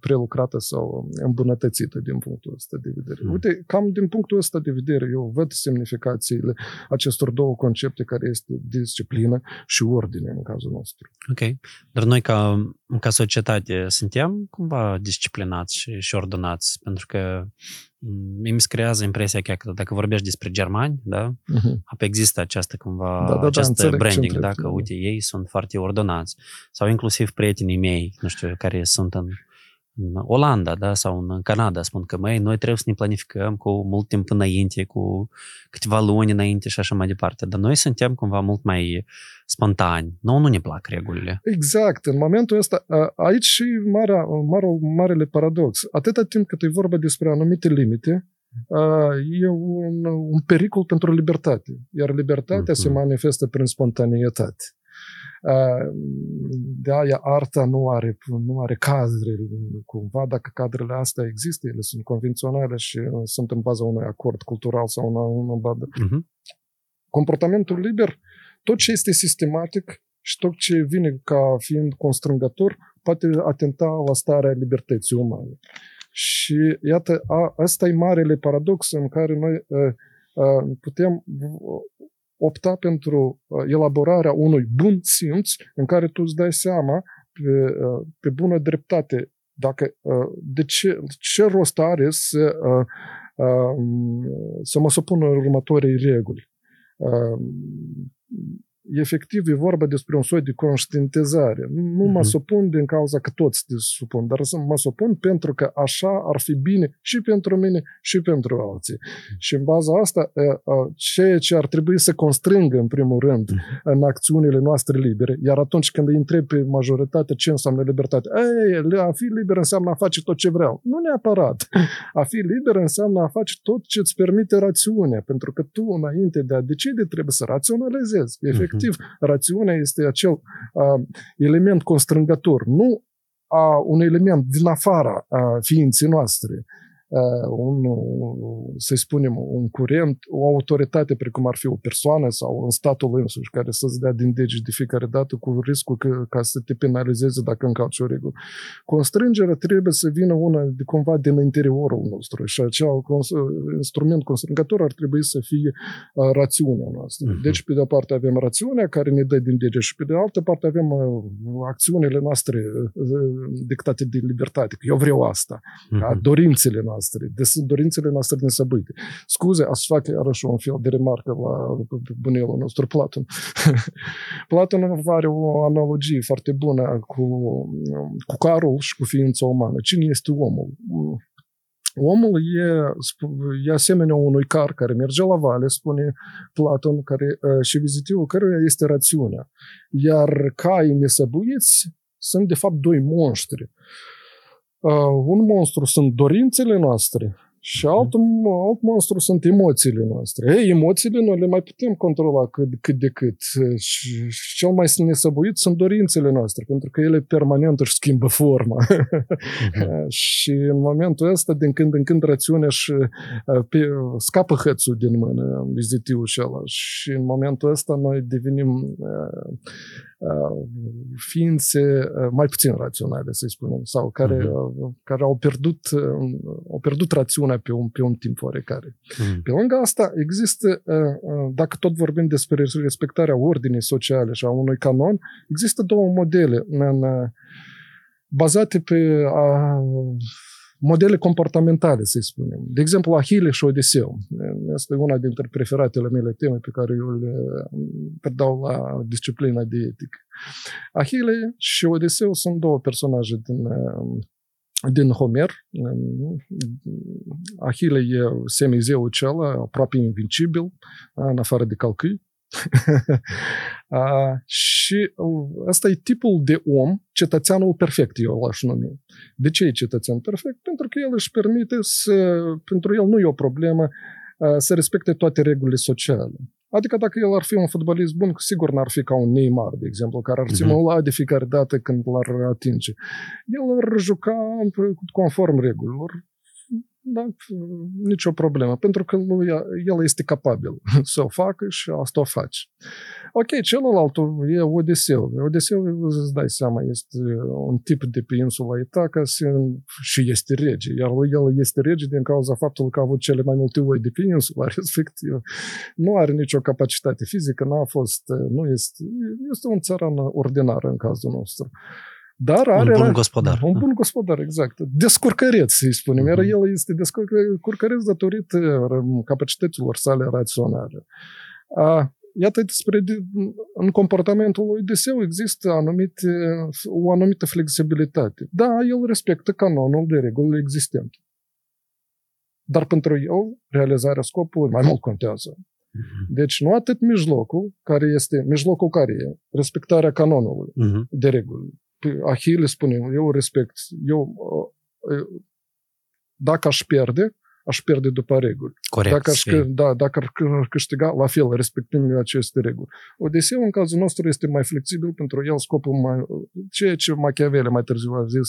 prelucrată sau îmbunătățită din punctul ăsta de vedere. Mm. Uite, cam din punctul ăsta de vedere, eu văd semnificațiile acestor două concepte care este disciplină și ordine în cazul nostru. Ok. Dar noi ca, ca societate suntem cumva disciplinați și, și ordonați, pentru că mi se creează impresia că dacă vorbești despre germani, da, uh-huh. există această cumva, da, da, această da, branding, da, că uite, ei sunt foarte ordonați. Sau inclusiv prietenii mei, nu știu, care sunt în în Olanda da, sau în Canada spun că măi, noi trebuie să ne planificăm cu mult timp înainte, cu câteva luni înainte și așa mai departe. Dar noi suntem cumva mult mai spontani. Nu, nu ne plac regulile. Exact. În momentul ăsta, aici și mare, mare, marele paradox. Atâta timp cât e vorba despre anumite limite, e un, un pericol pentru libertate. Iar libertatea mm-hmm. se manifestă prin spontaneietate de aia arta nu are, nu are cadre cumva, dacă cadrele astea există, ele sunt convenționale și sunt în baza unui acord cultural sau una, una bază. Uh-huh. Comportamentul liber, tot ce este sistematic și tot ce vine ca fiind constrângător, poate atenta la starea libertății umane. Și iată, a, asta e marele paradox în care noi a, a, putem opta pentru uh, elaborarea unui bun simț în care tu îți dai seama pe, uh, pe bună dreptate dacă, uh, de ce, ce rost are să, să mă supun în următorii reguli efectiv e vorba despre un soi de conștientizare. Nu mă uh-huh. supun din cauza că toți se supun, dar mă supun pentru că așa ar fi bine și pentru mine și pentru alții. Uh-huh. Și în baza asta, ceea ce ar trebui să constrângă în primul rând uh-huh. în acțiunile noastre libere, iar atunci când îi întreb pe majoritate ce înseamnă libertate, ei, a fi liber înseamnă a face tot ce vreau. Nu neapărat. A fi liber înseamnă a face tot ce îți permite rațiunea, pentru că tu, înainte de a decide, trebuie să raționalizezi. Efectiv, respectiv, rațiunea este acel uh, element constrângător, nu a un element din afara uh, ființei noastre, un, să spunem, un curent, o autoritate precum ar fi o persoană sau un statul însuși care să-ți dea din dege de fiecare dată cu riscul că, ca să te penalizeze dacă încalci o regulă. Constrângerea trebuie să vină una de cumva din interiorul nostru și acel instrument constrângător ar trebui să fie uh, rațiunea noastră. Uh-huh. Deci, pe de o parte avem rațiunea care ne dă din dege și pe de altă parte avem uh, acțiunile noastre uh, dictate de libertate, că eu vreau asta, uh-huh. dorințele noastre noastre, de dorințele noastre nesăbuite. Scuze, aș fac iarăși un fel de remarcă la bunelul nostru Platon. *laughs* Platon are o analogie foarte bună cu, cu carul și cu ființa umană. Cine este omul? Omul e, e asemenea unui car care merge la vale, spune Platon, care, și vizitivul căruia este rațiunea. Iar caii nesăbuiți sunt, de fapt, doi monștri un monstru sunt dorințele noastre și alt, alt monstru sunt emoțiile noastre. Ei, emoțiile noi le mai putem controla cât, cât de cât. Și, și cel mai nesăbuit sunt dorințele noastre, pentru că ele permanent își schimbă forma. Uh-huh. *laughs* și în momentul ăsta, din când în când, rațiunea și pe, scapă hățul din mână, vizitivul și ăla. Și în momentul ăsta noi devenim uh, ființe mai puțin raționale, să spunem, sau care, uh-huh. care au, pierdut, au pierdut rațiunea pe un, pe un timp oarecare. Uh-huh. Pe lângă asta, există, dacă tot vorbim despre respectarea ordinii sociale și a unui canon, există două modele în, bazate pe a, modele comportamentale, să spunem. De exemplu, Ahile și Odiseu. Este una dintre preferatele mele teme pe care eu le predau la disciplina de etică. Ahile și Odiseu sunt două personaje din din Homer. Ahile e semizeul acela, aproape invincibil, în afară de calcâi. *laughs* și asta e tipul de om, cetățeanul perfect, eu l-aș numi. De ce e cetățean perfect? Pentru că el își permite să, pentru el nu e o problemă să respecte toate regulile sociale. Adică dacă el ar fi un fotbalist bun, sigur n-ar fi ca un Neymar, de exemplu, care ar simula uh-huh. de fiecare dată când l-ar atinge. El ar juca conform regulilor, da, nicio problemă, pentru că lui, el este capabil *laughs* să o facă și asta o face. Ok, celălalt e Odiseu. Odiseu, îți dai seama, este un tip de pe insula Itaca și este rege. Iar el este rege din cauza faptului că a avut cele mai multe oi de pe insula *laughs* respectiv. Nu are nicio capacitate fizică, n-a fost, nu este, este un țăran ordinar în cazul nostru. Dar are... Un bun gospodar. Un bun gospodar, exact. Descurcăreț, să-i spunem. Iar el este descurcăreț datorită capacităților sale raționale. Iată, despre, în comportamentul lui Odiseu există anumite, o anumită flexibilitate. Da, el respectă canonul de regulile existente. Dar pentru el, realizarea scopului mai mult contează. Deci nu atât mijlocul, care este, mijlocul care e, respectarea canonului uh-huh. de reguli. Ahile spune, eu respect, eu, dacă aș pierde, aș pierde după reguli. Corect. Dacă, aș, da, dacă ar câștiga, la fel, respectând aceste reguli. Odiseu, în cazul nostru, este mai flexibil pentru el scopul mai... Ceea ce Machiavelli mai târziu a zis,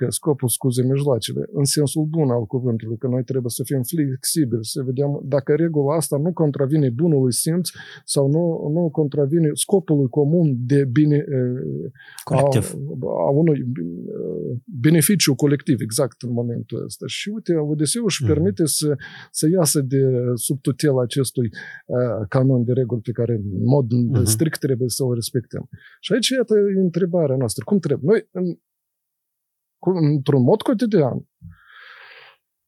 că scopul scuze mijloacele, în sensul bun al cuvântului, că noi trebuie să fim flexibili, să vedem dacă regula asta nu contravine bunului simț sau nu, nu contravine scopului comun de bine colectiv. A, a unui beneficiu colectiv, exact în momentul ăsta. Și uite, Odiseu își mm. Permite să, să iasă de sub tutela acestui uh, canon de reguli pe care în mod mm-hmm. strict trebuie să o respectăm. Și aici, iată, întrebarea noastră. Cum trebuie? Noi, în, într-un mod cotidian,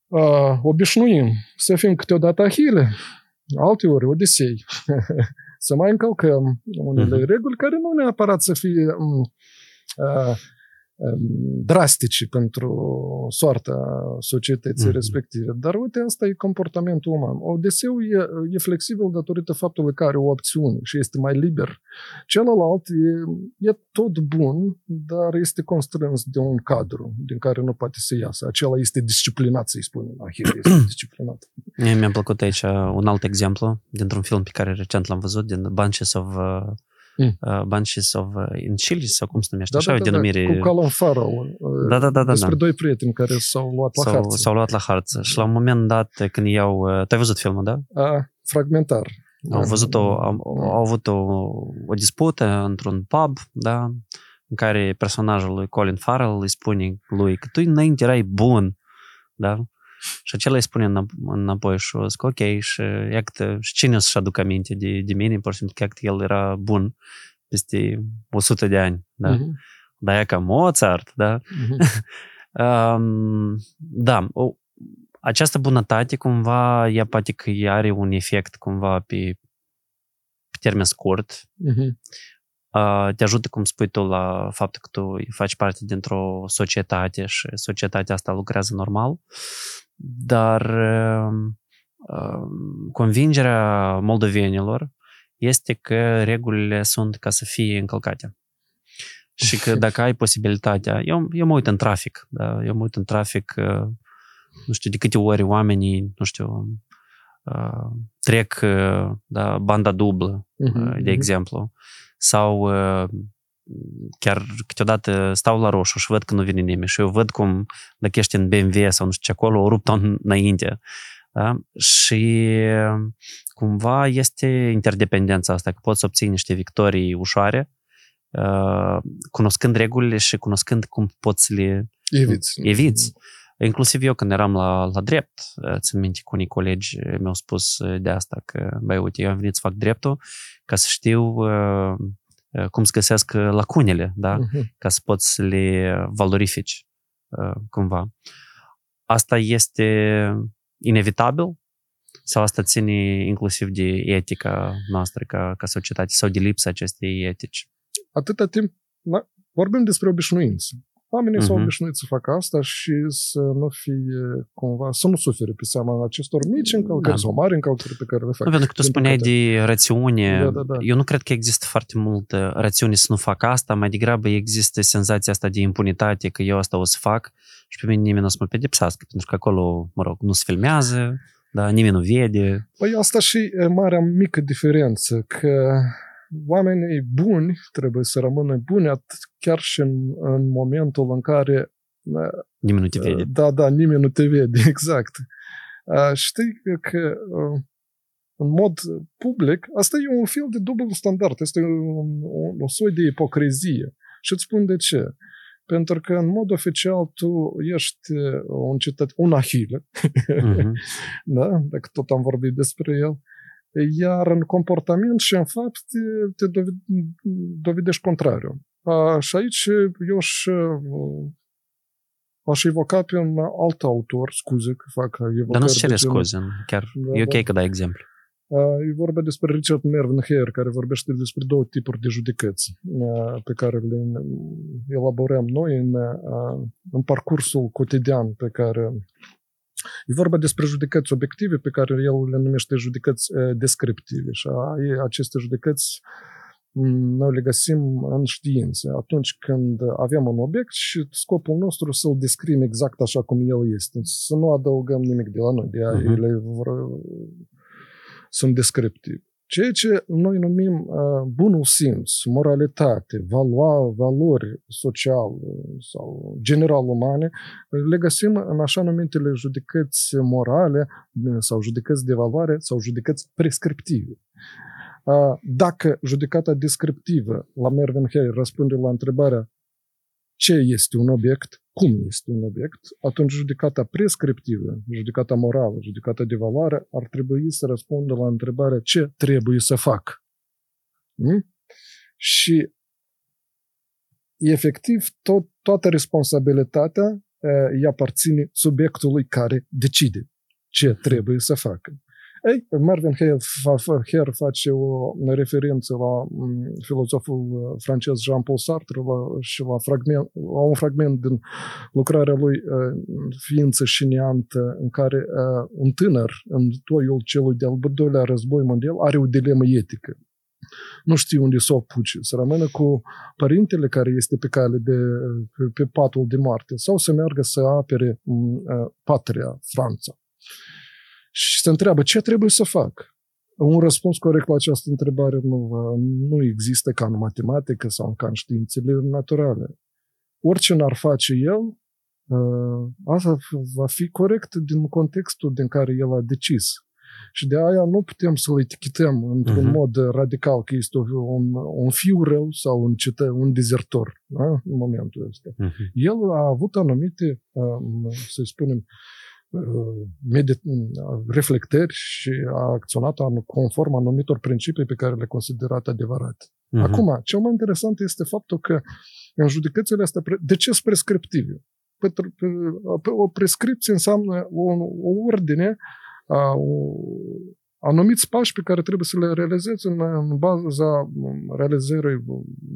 uh, obișnuim să fim câteodată ahile, alteori odisei, *laughs* să mai încălcăm unele uh-huh. reguli care nu neapărat să fie uh, drastici pentru soarta societății mm-hmm. respective. Dar uite, asta e comportamentul uman. Odeseu e, e flexibil datorită faptului că are o opțiune și este mai liber. Celălalt e, e tot bun, dar este constrâns de un cadru din care nu poate să iasă. Acela este disciplinat, să-i spunem. Ahil este *clears throat* disciplinat. Mie mi-a plăcut aici un alt exemplu dintr-un film pe care recent l-am văzut, din Bunches of uh, Mm. Uh, Banshees of uh, Inisherin sau cum se numește, da, așa da, o da, denumire. Da, cu Colin Farrell. Da, da, da. da despre da. doi prieteni care s-au luat la s-au, harță. S-au luat la harță. Și la un moment dat, când iau... Tu ai văzut filmul, da? A, fragmentar. Au văzut o, au, au avut o, o dispută într-un pub, da, în care personajul lui Colin Farrell îi spune lui că tu înainte erai bun, da? Și acela îi spune înapoi și o zic, ok, și, iată, și cine o să-și aducă aminte de, de mine, pur și simplu, că el era bun peste 100 de ani, da? Uh-huh. Dar e ca Mozart, da? *laughs* Uh-huh. um, da, o, această bunătate cumva, ea poate că are un efect cumva pe, pe termen scurt. Uh-huh. Uh, te ajută, cum spui tu, la faptul că tu faci parte dintr-o societate și societatea asta lucrează normal. Dar uh, uh, convingerea moldovenilor este că regulile sunt ca să fie încălcate. Și că dacă ai posibilitatea, eu, eu mă uit în trafic, da? eu mă uit în trafic, uh, nu știu de câte ori oamenii, nu știu, uh, trec uh, da, banda dublă, uh-huh, de exemplu, sau chiar câteodată stau la roșu și văd că nu vine nimeni și eu văd cum dacă ești în BMW sau nu știu ce acolo, o rupt înainte. Da? Și cumva este interdependența asta, că poți să obții niște victorii ușoare, uh, cunoscând regulile și cunoscând cum poți să le eviți. eviți. Inclusiv eu când eram la, la drept, țin minte cu unii colegi mi-au spus de asta, că, băi, uite, eu am venit să fac dreptul ca să știu uh, cum să găsesc lacunele, da? Uh-huh. Ca să poți să le valorifici uh, cumva. Asta este inevitabil sau asta ține inclusiv de etica noastră ca, ca societate sau de lipsa acestei etici? Atâta timp, na, vorbim despre obișnuință. Oamenii uh-huh. s-au Mhm. obișnuit să facă asta și să nu fie cumva, să nu sufere pe seama acestor mici încălcări Da. sau mari încălcări pe care le fac. Nu, pentru că tu Din spuneai păcate. de rațiune. Da, da, da. Eu nu cred că există foarte multă rațiune să nu fac asta, mai degrabă există senzația asta de impunitate, că eu asta o să fac și pe mine nimeni nu o să mă pedepsească, pentru că acolo, mă rog, nu se filmează, da, nimeni nu vede. Păi asta și e marea mică diferență, că oamenii buni trebuie să rămână buni atât chiar și în, în momentul în care Nimeni nu te vede. Da, da, nimeni nu te vede, *laughs* exact. Uh, știi că, că uh, în mod public, asta e un fel de dublu standard, este un, un, o soi de ipocrizie. Și îți spun de ce. Pentru că în mod oficial tu ești uh, un cetățean, un ahile, *laughs* Mhm. da? dacă tot am vorbit despre el, iar în comportament și în fapt te, te dovi- dovedești contrariu. A, și aici eu și uh, aș evoca pe un alt autor, scuze că fac evocări. Dar nu se cere de genul- scuze, chiar Da, e ok da. că dai exemplu. A, E vorba despre Richard Mervenheer, care vorbește despre două tipuri de judecăți a, pe care le elaborăm noi în, a, în parcursul cotidian pe care E vorba despre judecăți obiective pe care el le numește judecăți eh, descriptive și a- e- aceste judecăți m, noi le găsim în știință atunci când avem un obiect și scopul nostru să-l descrim exact așa cum el este, să nu adăugăm nimic de la noi, de aia Mhm. ele vor, sunt descriptive. Ceea ce noi numim uh, bunul simț, moralitate, valoa, valori social sau general umane, le găsim în așa numitele judecăți morale sau judecăți de valoare sau judecăți prescriptive. Uh, Dacă judecata descriptivă la Mervenheim răspunde la întrebarea ce este un obiect, cum este un obiect, atunci judecata prescriptivă, judecata morală, judecata de valoare ar trebui să răspundă la întrebarea ce trebuie să fac. Mm? Și efectiv tot, toată responsabilitatea uh, îi aparține subiectului care decide ce trebuie să facă. Ei, Marvin Hare face o referință la mm, filozoful uh, francez Jean-Paul Sartre la, și la, fragment, la un fragment din lucrarea lui uh, Ființă și neantă, în care uh, un tânăr, în toiul celui de-al doilea război mondial, are o dilemă etică. Nu știu unde să o apuce, să rămână cu părintele care este pe cale de, pe, pe patul de moarte, sau să meargă să apere mm, uh, patria, Franța și se întreabă ce trebuie să fac. Un răspuns corect la această întrebare nu, nu există ca în matematică sau ca în științele naturale. Orice n-ar face el, asta va fi corect din contextul din care el a decis. Și de aia nu putem să-l etichetăm într-un uh-huh. mod radical că este un, un fiu rău sau un, cetă, un dezertor da? în momentul ăsta. Uh-huh. El a avut anumite, să spunem, medit- reflectări și a acționat conform anumitor principii pe care le-a considerat adevărate. Uh-huh. Acum, cel mai interesant este faptul că în judecățile astea, de ce sunt prescriptive? O prescripție înseamnă o, o ordine, o, anumiți pași pe care trebuie să le realizezi în, în baza realizării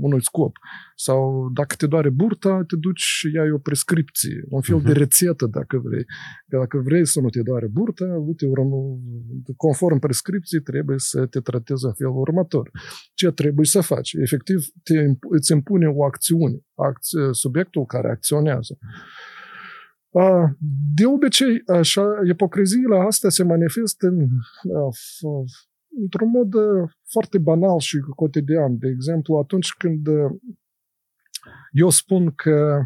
unui scop. Sau dacă te doare burta, te duci și iai o prescripție, un fel uh-huh. de rețetă, dacă vrei. Că dacă vrei să nu te doare burta, uite, conform prescripției, trebuie să te tratezi în felul următor. Ce trebuie să faci? Efectiv, te, îți impune o acțiune, acție, subiectul care acționează. De obicei, așa, ipocriziile astea se manifestă în, într-un mod foarte banal și cotidian. De exemplu, atunci când eu spun că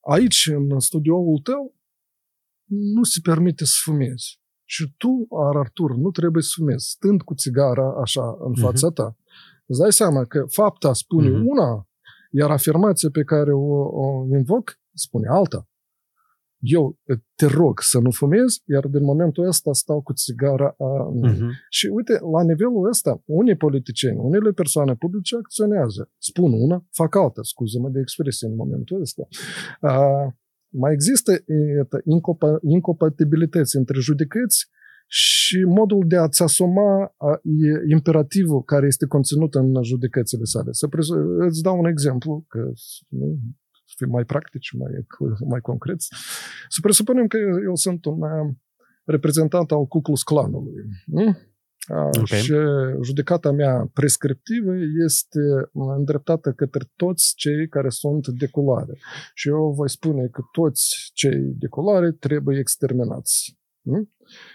aici, în studioul tău, nu se permite să fumezi. Și tu, Artur, nu trebuie să fumezi, stând cu țigara așa în fața ta. Îți dai seama că fapta spune uh-huh. una, iar afirmația pe care o, o invoc spune alta. Eu te rog să nu fumezi, iar din momentul ăsta stau cu țigara. Uh-huh. Și uite, la nivelul ăsta, unii politicieni, unele persoane publice acționează. Spun una, fac alta, scuză-mă de expresie în momentul ăsta. Uh, mai există incompatibilități între judecăți și modul de a-ți asuma imperativul care este conținut în judecățile sale. Să îți dau un exemplu, că nu, să fim mai practici, mai, mai concreți. Să presupunem că eu, eu sunt un reprezentant al Ku Klux Klanului. Nu? Okay. Și judecata mea prescriptivă este îndreptată către toți cei care sunt de culoare. Și eu voi spune că toți cei de culoare trebuie exterminați.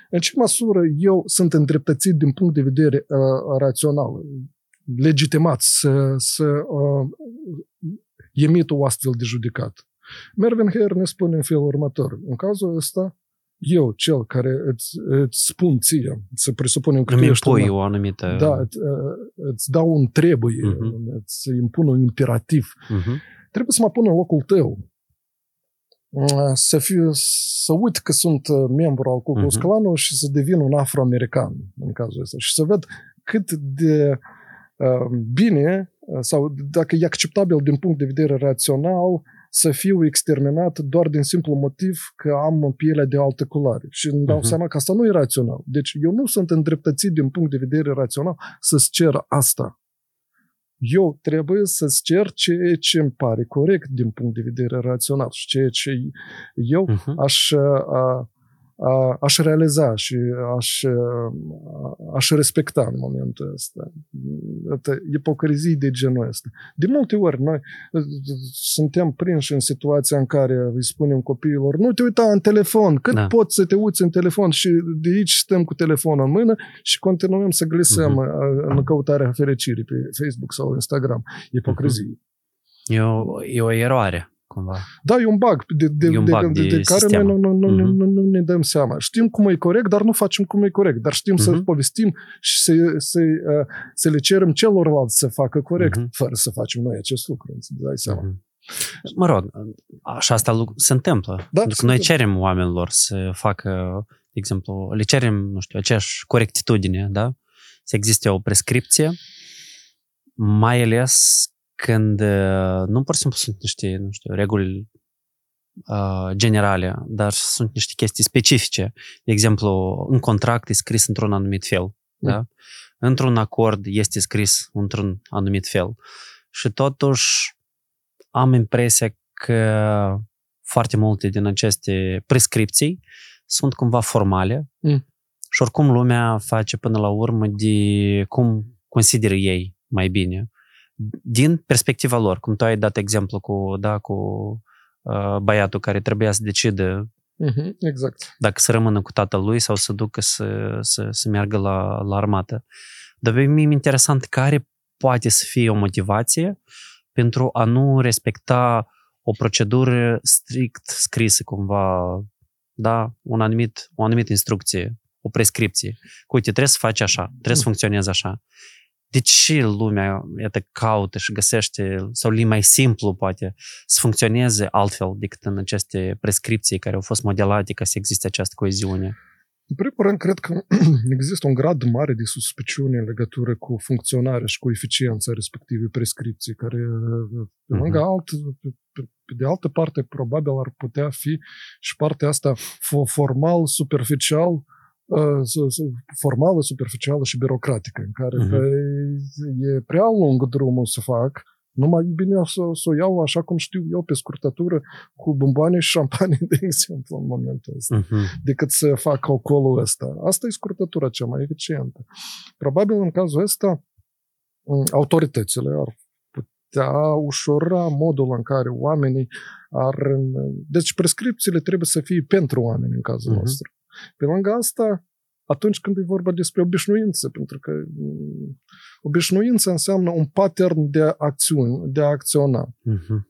În ce măsură eu sunt îndreptățit din punct de vedere uh, rațional, legitimat să, să uh, emit o astfel de judecat? Mervin Herr ne spune în felul următor. În cazul ăsta, eu, cel care îți, îți spun ție, să presupunem că Îmi tu ești impui un, o anumită... Da, îți, îți dau un trebuie, uh-huh. îți impun un imperativ. Uh-huh. Trebuie să mă pun în locul tău. Să fiu, să uit că sunt membru al Ku Klux Klanului și să devin un afroamerican în cazul ăsta și să văd cât de uh, bine sau dacă e acceptabil din punct de vedere rațional să fiu exterminat doar din simplu motiv că am pielea de altă culoare. Și îmi dau uh-huh. seama că asta nu e rațional. Deci eu nu sunt îndreptățit din punct de vedere rațional să-ți cer asta. Eu trebuie să-ți cer ceea ce îmi pare corect din punct de vedere rațional și ceea ce eu uh-huh. aș a, aș realiza și aș, aș respecta în momentul ăsta. Ipocrizii de genul ăsta. De multe ori noi suntem prinși în situația în care îi spunem copiilor nu te uita în telefon, cât da. poți să te uiți în telefon și de aici stăm cu telefonul în mână și continuăm să glisăm uh-huh. în căutarea fericirii pe Facebook sau Instagram. Ipocrizie. Uh-huh. E o, e o eroare cumva. Da, e un bug de, de, un de, bug de, de, de care sistem. noi nu, nu, nu, Mhm. nu, nu ne dăm seama. Știm cum e corect, dar nu facem cum e corect. Dar știm să Mhm. povestim și să, să, uh, să le cerem celorlalți să facă corect, Mhm. fără să facem noi acest lucru. Îți dai seama. Mhm. Mă rog, așa asta lu- se întâmplă. Da, Pentru se că noi întâmplă. cerem oamenilor să facă, de exemplu, le cerem, nu știu, aceeași corectitudine, da? Să existe o prescripție, mai ales când uh, nu pur și simplu sunt niște, nu știu, reguli uh, generale, dar sunt niște chestii specifice. De exemplu, în contract e scris într-un anumit fel, da? Într-un acord este scris într-un anumit fel. Și totuși am impresia că foarte multe din aceste prescripții sunt cumva formale Mm. și oricum lumea face până la urmă de cum consideră ei mai bine. Din perspectiva lor, cum tu ai dat exemplu cu, da, cu uh, băiatul care trebuia să decidă Mhm, Exact. dacă să rămână cu tatălui sau să ducă să, să, să meargă la, la armată. Dar pe mine e interesant care poate să fie o motivație pentru a nu respecta o procedură strict scrisă cumva, da, un anumit, o anumită instrucție, o prescripție. Că, uite, trebuie să faci așa, trebuie să funcționezi așa. De ce lumea iată, caută și găsește, sau li mai simplu poate, să funcționeze altfel decât în aceste prescripții care au fost modelate ca să existe această coeziune? În primul rând, cred că *clears throat* există un grad mare de suspiciune în legătură cu funcționarea și cu eficiența respectivei prescripții, care, pe lângă Mhm. alt, pe, pe- pe de altă parte, probabil ar putea fi și partea asta fo- formal, superficial, uh, su- su- formală, superficială și birocratică, în care Mhm. uh-huh. e prea lung drumul să fac, numai e bine să, să o iau așa cum știu eu, pe scurtătură, cu bomboane și șampanie, *laughs* de exemplu, în momentul ăsta Uh-huh. decât să fac ocolul ăsta. Asta e scurtătura cea mai eficientă. Probabil în cazul ăsta m, autoritățile ar putea ușura modul în care oamenii ar... Deci prescripțiile trebuie să fie pentru oameni în cazul Mhm. uh-huh. nostru. Pe lângă asta, atunci când e vorba despre obișnuință, pentru că m, obișnuința înseamnă un pattern de acțiuni, de a acționa. Uh-huh.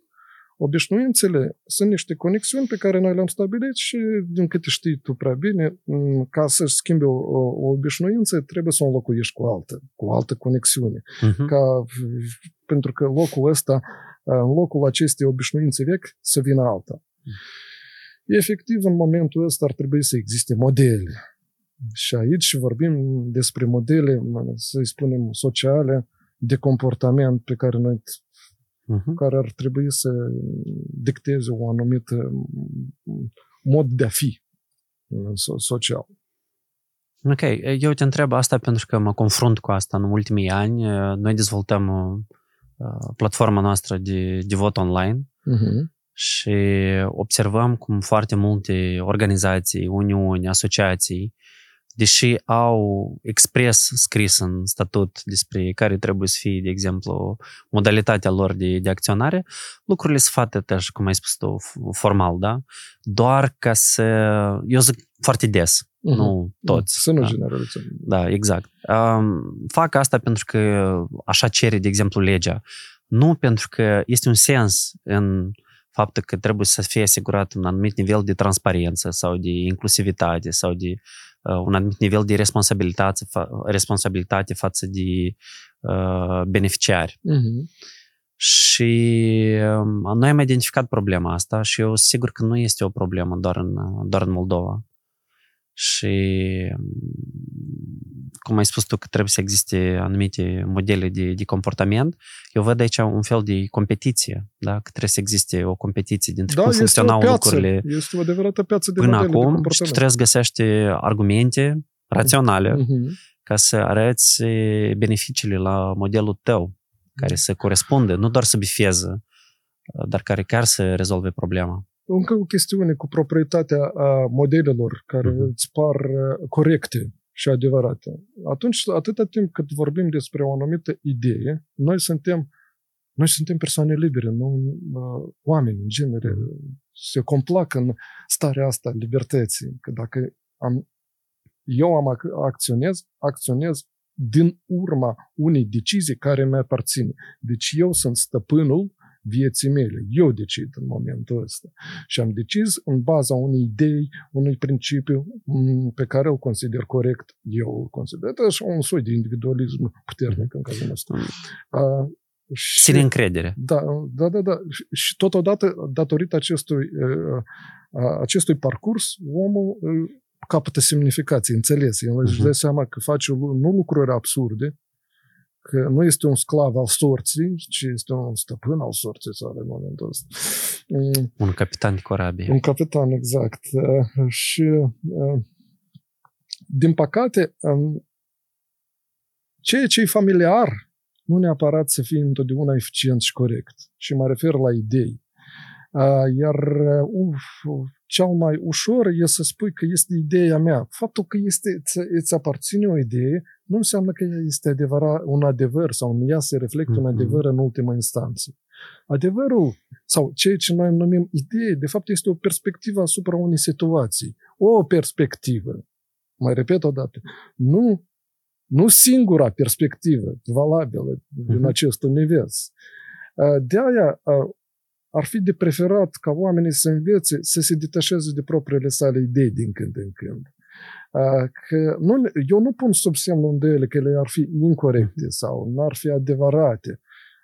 Obișnuințele sunt niște conexiuni pe care noi le-am stabilit și, din câte știi tu prea bine, m, ca să-și schimbi o, o, o obișnuință, trebuie să o înlocuiești cu altă, cu o altă conexiune. Uh-huh. Ca, pentru că locul ăsta, în locul acestei obișnuințe vechi, să vină alta. Efectiv, în momentul ăsta ar trebui să existe modele. Și aici vorbim despre modele, să-i spunem, sociale, de comportament pe care noi Uh-huh. care ar trebui să dicteze o anumită mod de a fi uh, so- social. Ok, eu te întreb asta pentru că mă confrunt cu asta în ultimii ani. Noi dezvoltăm uh, platforma noastră de, de vot online Uh-huh. Și observăm cum foarte multe organizații, uniuni, asociații, deși au expres scris în statut despre care trebuie să fie, de exemplu, modalitatea lor de, de acționare, lucrurile sunt fate, așa cum ai spus tu, formal, da? Doar ca să... Eu zic foarte des, Uh-huh. nu toți. Să nu da. generalizăm. Da, exact. Um, fac asta pentru că așa cere, de exemplu, legea. Nu pentru că este un sens în faptul că trebuie să fie asigurat un anumit nivel de transparență sau de inclusivitate sau de uh, un anumit nivel de responsabilitate, fa- responsabilitate față de uh, beneficiari. Uh-huh. Și um, noi am identificat problema asta și eu sigur că nu este o problemă doar în, doar în Moldova. Și um, cum ai spus tu că trebuie să existe anumite modele de, de comportament, eu văd aici un fel de competiție, da? că trebuie să existe o competiție dintre Da, cum este o funcționau piață. lucrurile Este o adevărată piață de până modele de acum și tu comportament. trebuie să găsești argumente raționale Uh-huh. ca să arăți beneficiile la modelul tău, care să corespundă, nu doar să bifeze, dar care chiar să rezolve problema. Încă o chestiune cu proprietatea a modelelor care Mhm. îți par uh, corecte și adevărate. Atunci, atâta timp cât vorbim despre o anumită idee, noi suntem noi suntem persoane libere, nu uh, oameni, în genere, se complac în starea asta libertății. Că dacă am, eu am ac- acționez, acționez din urma unei decizii care mi aparține. Deci eu sunt stăpânul vieții mele. Eu decid în momentul ăsta. Și am decis în baza unei idei, unui principiu m, pe care îl consider corect. Eu îl consider. Asta și un soi de individualism puternic în cazul ăsta. Uh, și- Sine încredere. da, da, da, da. Și, și totodată, datorită acestui, uh, uh, acestui parcurs, omul uh, capătă semnificație, înțeles. El își Mhm. dă seama că face lu- nu lucruri absurde, că nu este un sclav al sorții, ci este un stăpân al sorții sau în momentul ăsta. Mm, Un capitan de corabie. un capitan, exact. Uh, Și, uh, din păcate, um, ceea ce e familiar nu neapărat să fie întotdeauna eficient și corect. Și mă refer la idei. Uh, Iar uh, uf, cel mai ușor e să spui că este ideea mea. Faptul că este, îți, îți aparține o idee nu înseamnă că ea este adevărat, un adevăr sau în ea se reflectă un Mhm. adevăr în ultima instanță. Adevărul sau ceea ce noi numim idee, de fapt este o perspectivă asupra unei situații. O perspectivă. Mai repet o dată. Nu, nu singura perspectivă valabilă din Mhm. acest univers. Uh, De aia uh, ar fi de preferat ca oamenii să învețe să se detașeze de propriile sale idei din când în când. Uh, Că nu, eu nu pun sub semnul îndoiele că ele ar fi incorrecte sau nu ar fi adevărate,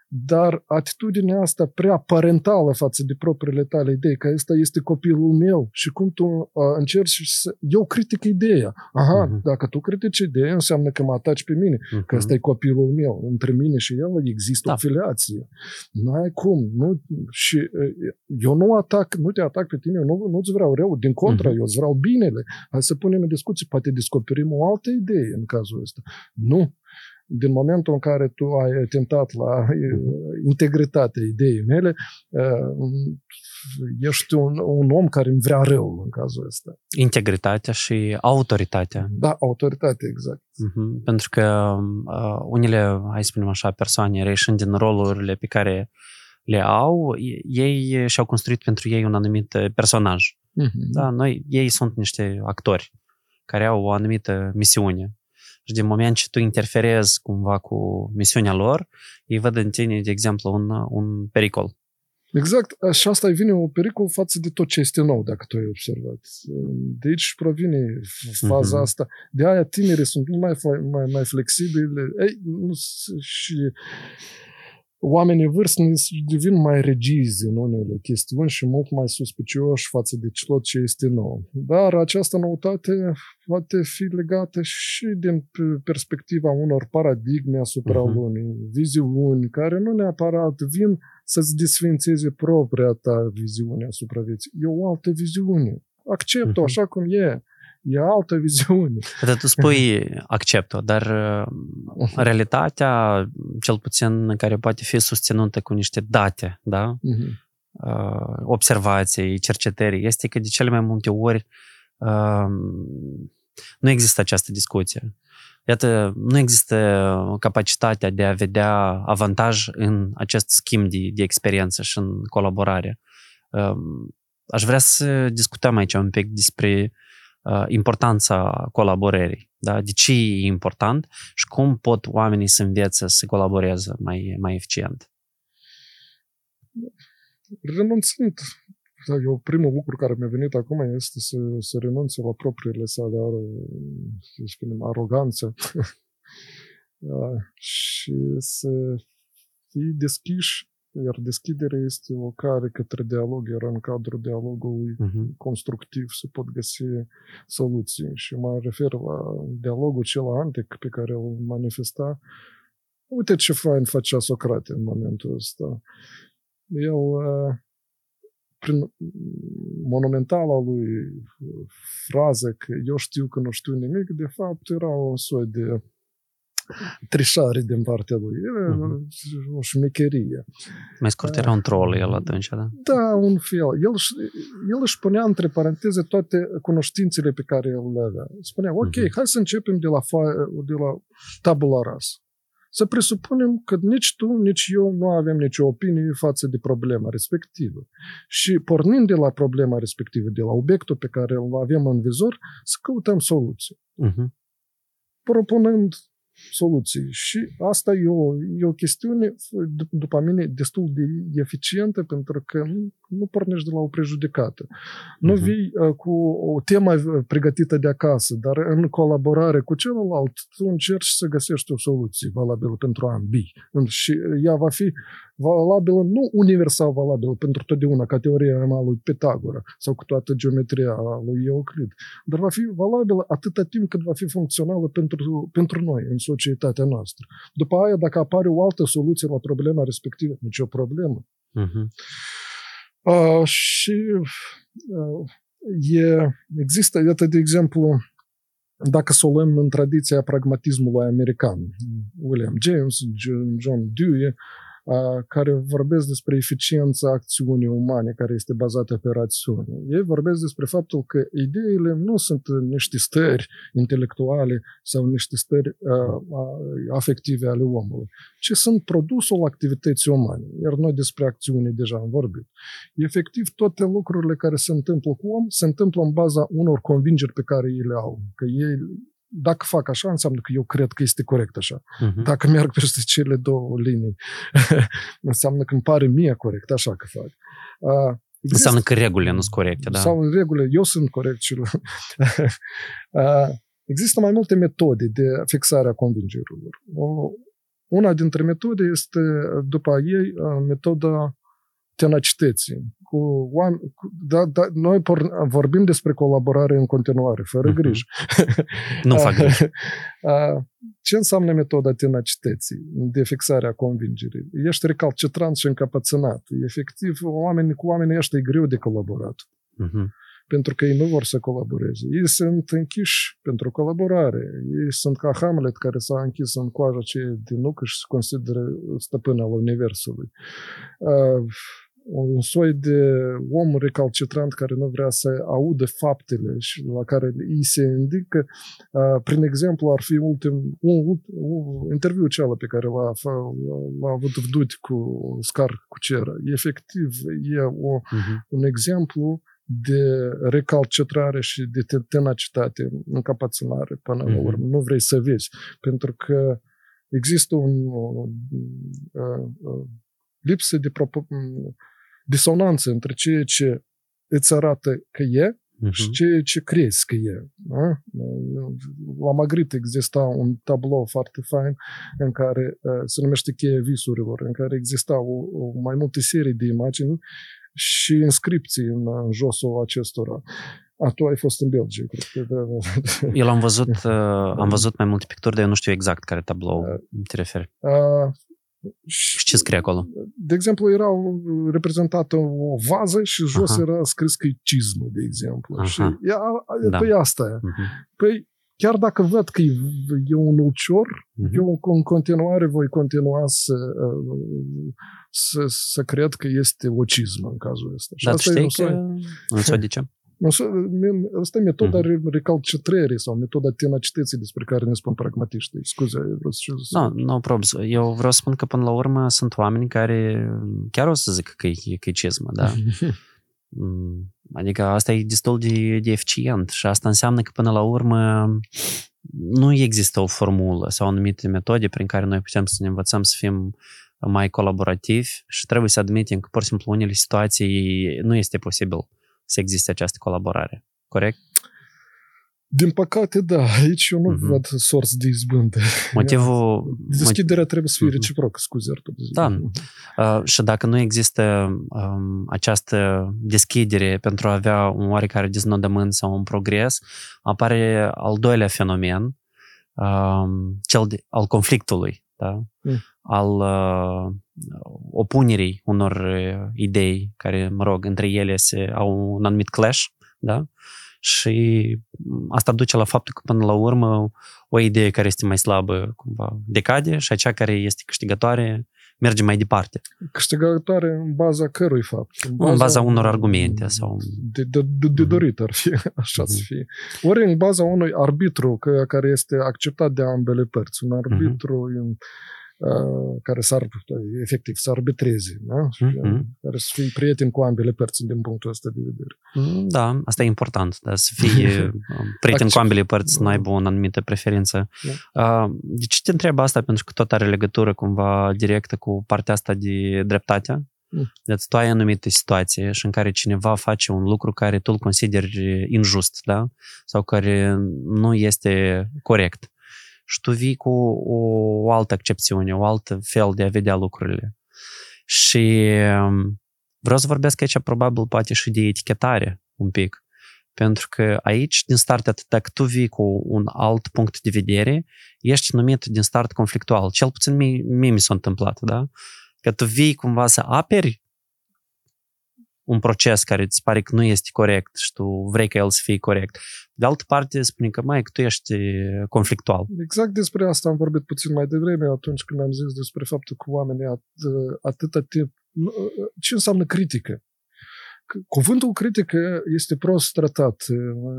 dar atitudinea asta prea parentală față de propriile tale idei, că ăsta este copilul meu și cum tu uh, încerci să... Eu critic ideea. Aha, Mhm. dacă tu critici ideea, înseamnă că mă ataci pe mine că ăsta e copilul meu. Între mine și el există Da. o filiație. N-ai cum. Nu, și uh, eu nu atac, nu te atac pe tine, eu nu, nu-ți vreau rău. Din contră, Mhm. eu îți vreau binele. Hai să punem în discuție, poate descoperim o altă idee în cazul ăsta. Nu. Din momentul în care tu ai atentat la uh, integritatea ideii mele, uh, ești un, un om care îmi vrea rău în cazul ăsta. Integritatea și autoritatea. Da, autoritate, exact. Mhm. Pentru că uh, unele, hai să spunem așa, persoane reieșind din rolurile pe care le au, ei și-au construit pentru ei un anumit personaj. Mhm. Da, noi, ei sunt niște actori care au o anumită misiune. Și din moment ce tu interferezi cumva cu misiunea lor, ei văd în tine, de exemplu, un, un pericol. Exact, și asta vine un pericol față de tot ce este nou, dacă tu ai observat. De aici provine faza Mhm. asta. De aia tinerii sunt mult mai, fle- mai, mai flexibili Ei, nu, s- și oamenii vârstnici devin mai regizi în unele chestiuni și mult mai suspicioși față de tot ce este nou. Dar această noutate poate fi legată și din p- perspectiva unor paradigme asupra Mhm. lumii, viziuni care nu neapărat vin să-ți desfințeze propria ta viziune asupra vieții. E o altă viziune. Accept-o Mhm. așa cum e. e altă viziune. *laughs* Dar tu spui accept-o, dar uh, realitatea, cel puțin care poate fi susținută cu niște date, da? Mhm. Uh, observații, cercetări, este că de cele mai multe ori uh, nu există această discuție. Iată, nu există capacitatea de a vedea avantaj în acest schimb de, de experiență și în colaborare. Um, Aș vrea să discutăm aici un pic despre uh, importanța colaborării. Da? De ce e important și cum pot oamenii să învețe să colaboreze mai, mai eficient. renunțând, da, eu primul lucru care mi-a venit acum este să, să renunțe la propriile sale, ar- să spunem, aroganță Da, *laughs* și să fii deschiși, iar deschiderea este o cale către dialog, iar în cadrul dialogului Uh-huh. constructiv se pot găsi soluții. Și mă refer la dialogul cel antic pe care îl manifesta. Uite ce fain facea Socrate în momentul ăsta. El, uh, prin monumentala lui frază că eu știu că nu știu nimic, de fapt era un soi de trișare din partea lui. Era Mhm. o șmecherie. Mai scurt, era un troll el atunci, da? Da, un fel. El, își- el își punea între paranteze toate cunoștințele pe care el le avea. Spunea, ok, Mhm. hai să începem de la, fa- de la tabula rasa. Să presupunem că nici tu, nici eu nu avem nicio opinie față de problema respectivă. Și pornind de la problema respectivă, de la obiectul pe care îl avem în vizor, să căutăm soluții Uh-huh. propunând soluții. Și asta e o, e o chestiune, d- după mine, destul de eficientă, pentru că nu, nu pornești de la o prejudecată. Nu Mhm. vii uh, cu o temă uh, pregătită de acasă, dar în colaborare cu celălalt, tu încerci să găsești o soluție valabilă pentru ambii. Și ea va fi valabilă, nu universal valabilă pentru totdeauna, ca teoria a lui Pitagora sau cu toată geometria a lui Euclid, dar va fi valabilă atâta timp cât va fi funcțională pentru, pentru noi, în societatea noastră. După aia, dacă apare o altă soluție la problema respectivă, nicio problemă. Uh-huh. Uh, și uh, e, există, iată, de exemplu, dacă să o luăm în tradiția pragmatismului american, William James, John- John Dewey, uh, care vorbesc despre eficiența acțiunii umane care este bazată pe rațiune. Ei vorbesc despre faptul că ideile nu sunt niște stări intelectuale sau niște stări uh, uh, afective ale omului, ci sunt produsul activității umane. Iar noi despre acțiune deja am vorbit. Efectiv, toate lucrurile care se întâmplă cu om se întâmplă în baza unor convingeri pe care ei le au. Că ei, dacă fac așa, înseamnă că eu cred că este corect așa. Uh-huh. Dacă merg peste cele două linii, *laughs* înseamnă că îmi pare mie corect, așa că fac. Uh, există- Înseamnă că regulile nu sunt corecte, da? sau în regulă, eu sunt corect și Uh, *laughs* Există mai multe metode de fixare a convingerilor. O, una dintre metode este, după ei, uh, metoda tenacității. Cu oameni, cu, da, da, noi por, vorbim despre colaborare în continuare, fără Mhm. grijă. *laughs* Nu fac *laughs* griji. Uh, Ce înseamnă metoda tenacității de fixare a convingerii? Ești recalcitrant și încapățânat. Efectiv, oamenii cu oamenii ăștia e greu de colaborat Uh-huh. pentru că ei nu vor să colaboreze. Ei sunt închiși pentru colaborare. Ei sunt ca Hamlet care s-a închis în coaja aceea din nucă și se consideră stăpân al universului. Uh, un soi de om recalcitrant care nu vrea să audă faptele și la care îi se indică, uh, prin exemplu, ar fi ultim, un, un, un interviu cealaltă pe care l-a, f- l-a avut Vdut cu Scar cu Cera. Efectiv, e o, Uh-huh. un exemplu de recalcitrare și de te- tenacitate, încapățânare până la Mhm. urmă. Nu vrei să vezi. Pentru că există un uh, uh, lipsă de propo- disonanță între ceea ce îți arată că e și Uh-huh. ceea ce crezi că e. Da? La Magritte exista un tablou foarte fain în care uh, se numește Cheia visurilor, în care exista o, o mai multe serii de imagini și inscripții în, în josul acestora. A, tu ai fost în Belgia, cred că. Da, da. Eu l-am văzut, *laughs* uh, am văzut mai multe picturi, dar eu nu știu exact care tablou te referi. Uh, Și ce scrie acolo? De exemplu, era o- reprezentată o vază și jos Aha. era scris că e cizmă, de exemplu. Aha. Și ea, Da. păi asta e. Mhm. Păi, chiar dacă văd că e, e un ulcior, Mhm. eu în continuare voi continua să, uh, să, să cred că este o cizmă în cazul ăsta. Și Dar tu asta știi e că... Nu știu de ce. Nu, să- mi- Asta e metoda Mhm. mm-hmm. recalcitrării sau metoda tenacității despre care ne spun pragmatiștii. Scuze, vreau să Nu, no, no probs. Eu vreau să spun că până la urmă sunt oameni care chiar o să zic că e, că e cizmă, da? *laughs* Mm, Adică asta e destul de, de eficient și asta înseamnă că până la urmă nu există o formulă sau anumite metode prin care noi putem să ne învățăm să fim mai colaborativi și trebuie să admitem că pur și simplu unele situații nu este posibil să existe această colaborare. Corect? Din păcate, da, aici eu nu Mhm. mm-hmm. văd sorți de izbândă. Motivul... *laughs* Deschiderea trebuie să fie Mhm. reciprocă, scuze, Artur. zic. Da. Uh, și dacă nu există um, această deschidere pentru a avea un oarecare deznodământ sau un progres, apare al doilea fenomen, um, cel de, al conflictului, da? Mm. al uh, opunerii unor uh, idei care, mă rog, între ele se au un anumit clash, da? Și asta duce la faptul că până la urmă o idee care este mai slabă cumva decade și acea care este câștigătoare merge mai departe. Câștigătoare în baza cărui fapt? În baza unor argumente sau... De, de, de, de dorit ar fi, *laughs* așa să Mhm. fie. Ori în baza unui arbitru că, care este acceptat de ambele părți. Un arbitru Mhm. în, uh, care s-ar, efectiv, să arbitreze, da? Și, Mhm. care să fie prieten cu ambele părți din punctul ăsta de vedere. Da, asta e important, da, să fie *laughs* um, prieten cu ambele părți, să nu aibă o anumită preferință. Uh, De ce te întreb asta? Pentru că tot are legătură cumva directă cu partea asta de dreptate. Mm. Deci tu ai anumite situații și în care cineva face un lucru care tu îl consideri injust, da? Sau care nu este corect. Și tu vii cu o, o altă accepțiune, o altă fel de a vedea lucrurile. Și um, vreau să vorbesc aici probabil poate și de etichetare un pic. Pentru că aici, din start, atât dacă tu vii cu un alt punct de vedere, ești numit din start conflictual. Cel puțin mie, mie mi s-a întâmplat, da? Că tu vii cumva să aperi un proces care îți pare că nu este corect și tu vrei ca el să fie corect. De altă parte, spune că, mai, că tu ești conflictual. Exact despre asta am vorbit puțin mai devreme atunci când am zis despre faptul că oamenii at, atâta timp... Ce înseamnă critică? Cuvântul critică este prost tratat.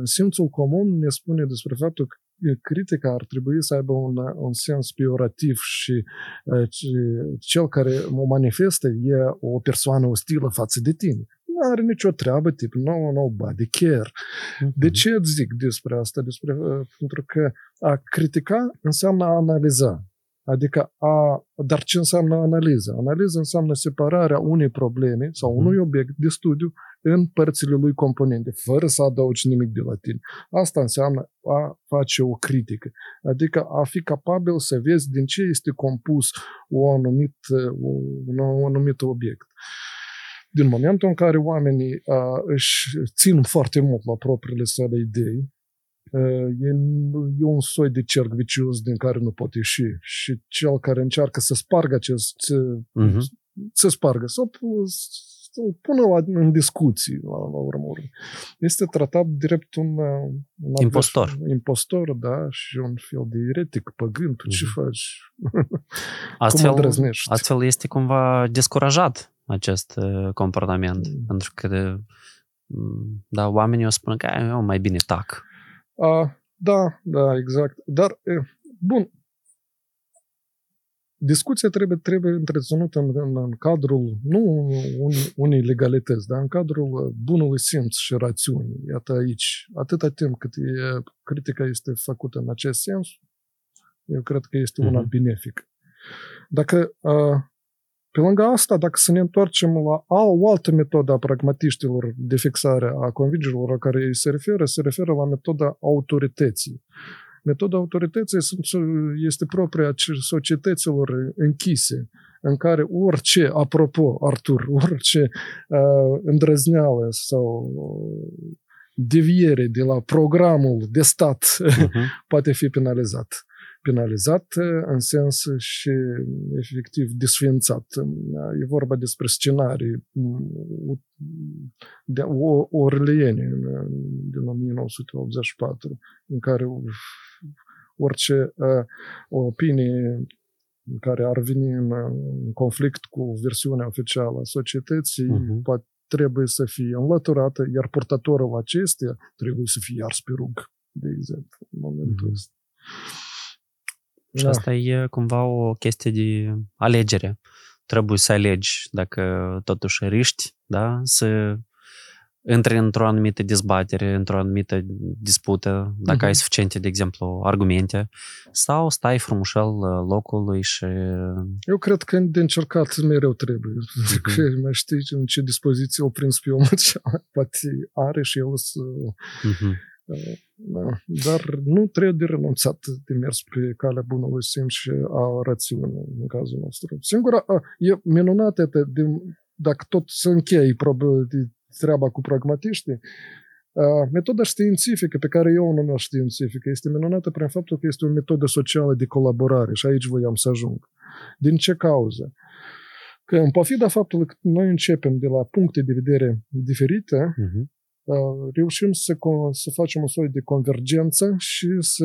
Simțul comun ne spune despre faptul că critica ar trebui să aibă un, un sens peorativ și cel care o manifestă e o persoană ostilă față de tine. Nu are nicio treabă, tip, no, no, body care. De ce îți zic despre asta? Despre, pentru că a critica înseamnă a analiza. Adică a, dar ce înseamnă analiză? Analiză înseamnă separarea unei probleme sau unui obiect de studiu în părțile lui componente, fără să adaugi nimic de la tine. Asta înseamnă a face o critică. Adică a fi capabil să vezi din ce este compus o anumit, un, un anumit obiect. Din momentul în care oamenii a, își țin foarte mult la propriile sale idei, e, e un soi de cerc vicios din care nu pot ieși. Și cel care încearcă să spargă acest, uh-huh. să spargă, să, să pună la, în discuții, la, la urmă. Este tratat drept un, un impostor. Advers, impostor, da, și un fel de eretic, păgân, tu uh-huh. ce faci? *laughs* Astfel, Cum astfel este cumva descurajat acest comportament, mm. pentru că da, oamenii o spun că eu mai bine tac. Uh, da, da, exact. Dar, uh, bun, discuția trebuie, trebuie întreținută în, în, în cadrul, nu un, unei legalități, dar în cadrul bunului simț și rațiunii. Iată aici, atâta timp cât e, critica este făcută în acest sens, eu cred că este una uh-huh. benefică. Dacă uh, pe lângă asta, dacă să ne întoarcem la o altă metodă a pragmatiștilor de fixare a convingerilor la care ei se referă, se referă la metoda autorității. Metoda autorității este propria societăților închise, în care orice, apropo, Artur, *laughs* orice uh, îndrăzneală sau deviere de la programul de stat uh-huh. *laughs* poate fi penalizat. Penalizat în sens și efectiv desfințat. E vorba despre scenarii de orleiene din 1984, în care orice opinie care ar veni în conflict cu versiunea oficială a societății, uh-huh. poate trebuie să fie înlăturată, iar purtătorul acesteia trebuie să fie ars pe rug, de exemplu, în momentul mm-hmm. ăsta. Și da. asta e cumva o chestie de alegere. Trebuie să alegi dacă totuși riști da? să intri într-o anumită dezbatere, într-o anumită dispută, dacă uh-huh. ai suficiente, de exemplu, argumente, sau stai frumușel uh, locului și... Eu cred că de încercat mereu trebuie. Uh-huh. *laughs* Că mai știi în ce dispoziție o prins pe omul *laughs* poate are și el să... Uh-huh. Da. Dar nu trebuie de renunțat de mers pe calea bunului simț și a rațiunii în cazul nostru. Singura, e minunată de, dacă tot se încheie treaba cu pragmatiștii, metoda științifică pe care eu o numesc științifică este minunată prin faptul că este o metodă socială de colaborare și aici voiam să ajung. Din ce cauză? Că în pofida faptului că noi începem de la puncte de vedere diferite, uh-huh. Reușim să, să facem un soi de convergență și să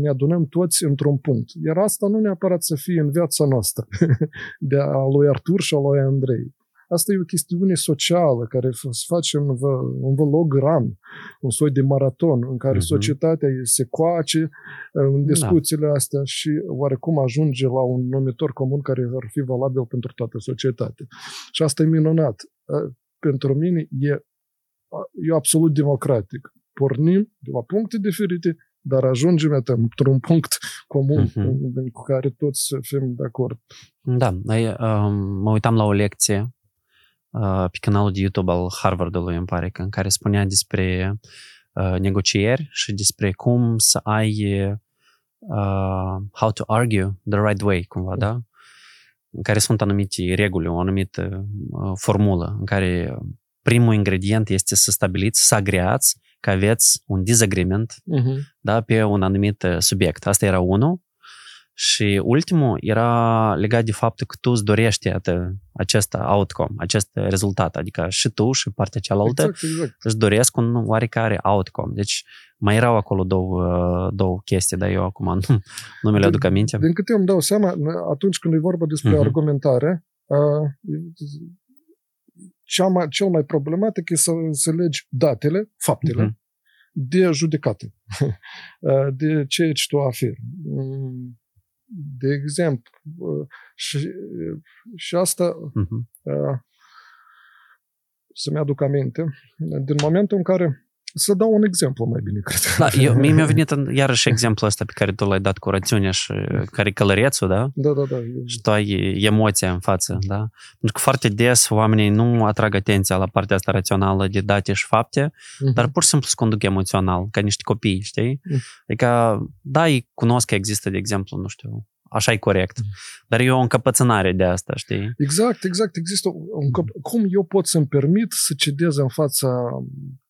ne adunăm toți într-un punct. Iar asta nu neapărat să fie în viața noastră, *laughs* de a lui Artur și a lui Andrei. Asta e o chestiune socială care se face în, în vlog run, un soi de maraton în care uh-huh. societatea se coace în da. discuțiile da. astea și oarecum ajunge la un numitor comun care ar fi valabil pentru toată societatea. Și asta e minunat. Pentru mine e, e absolut democratic. Pornim de la puncte diferite, dar ajungem într-un punct comun uh-huh. cu care toți să fim de acord. Da, mă uitam la o lecție pe canalul de YouTube al Harvardului, îmi pare că, în care spunea despre negocieri și despre cum să ai uh, how to argue the right way, cumva, da? În care sunt anumite reguli, o anumită uh, formulă, în care primul ingredient este să stabiliți, să agreați că aveți un disagreement uh-huh. da, pe un anumit subiect. Asta era unul. Și ultimul era legat de faptul că tu îți dorești iată, acest outcome, acest rezultat, adică și tu și partea cealaltă exact, exact. își doresc un oarecare outcome. Deci mai erau acolo două, două chestii, dar eu acum nu, nu mi le aduc aminte. Din câte îmi dau seama, atunci când e vorba despre uh-huh. argumentare, uh, cea mai, cel mai problematic e să înțelegi datele, faptele, uh-huh. de judecată, *laughs* de ceea ce tu afirmi de exemplu. Și, și asta uh-huh. să-mi aduc aminte, din momentul în care să dau un exemplu mai bine, cred. Da, eu, *laughs* mie mi-a venit în, iarăși exemplul ăsta pe care tu l-ai dat cu rațiunea și care călărețul, da? Da, da, da. Și tu ai emoția în față, da? Pentru că foarte des oamenii nu atrag atenția la partea asta rațională de date și fapte, uh-huh. dar pur și simplu se conduc emoțional, ca niște copii, știi? Uh-huh. Adică, da, îi cunosc că există, de exemplu, nu știu, așa e corect. Mm. Dar e o încăpățânare de asta, știi? Exact, exact. Există un încăp- cum eu pot să-mi permit să cedez în fața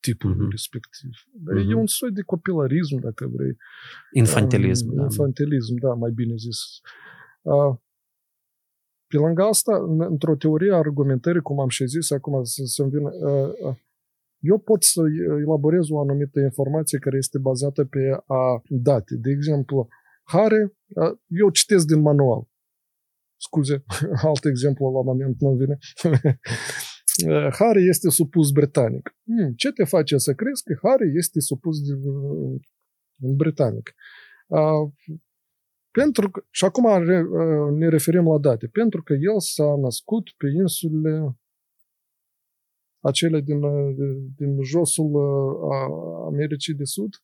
tipului mm-hmm. respectiv. Mm-hmm. E un soi de copilărism, dacă vrei. Infantilism. Um, da. Infantilism, da, mai bine zis. Uh, pe lângă asta, într-o teorie a argumentării, cum am și zis, acum să, să-mi vină, uh, eu pot să elaborez o anumită informație care este bazată pe a date. De exemplu, Hare, eu citesc din manual. Scuze, *laughs* alt exemplu la moment nu vine. *laughs* Harry este supus britanic. Hmm, ce te face să crezi că Harry este supus de, în britanic? Uh, pentru că, și acum ne referim la date. Pentru că el s-a născut pe insulele acele din, din josul Americii de Sud,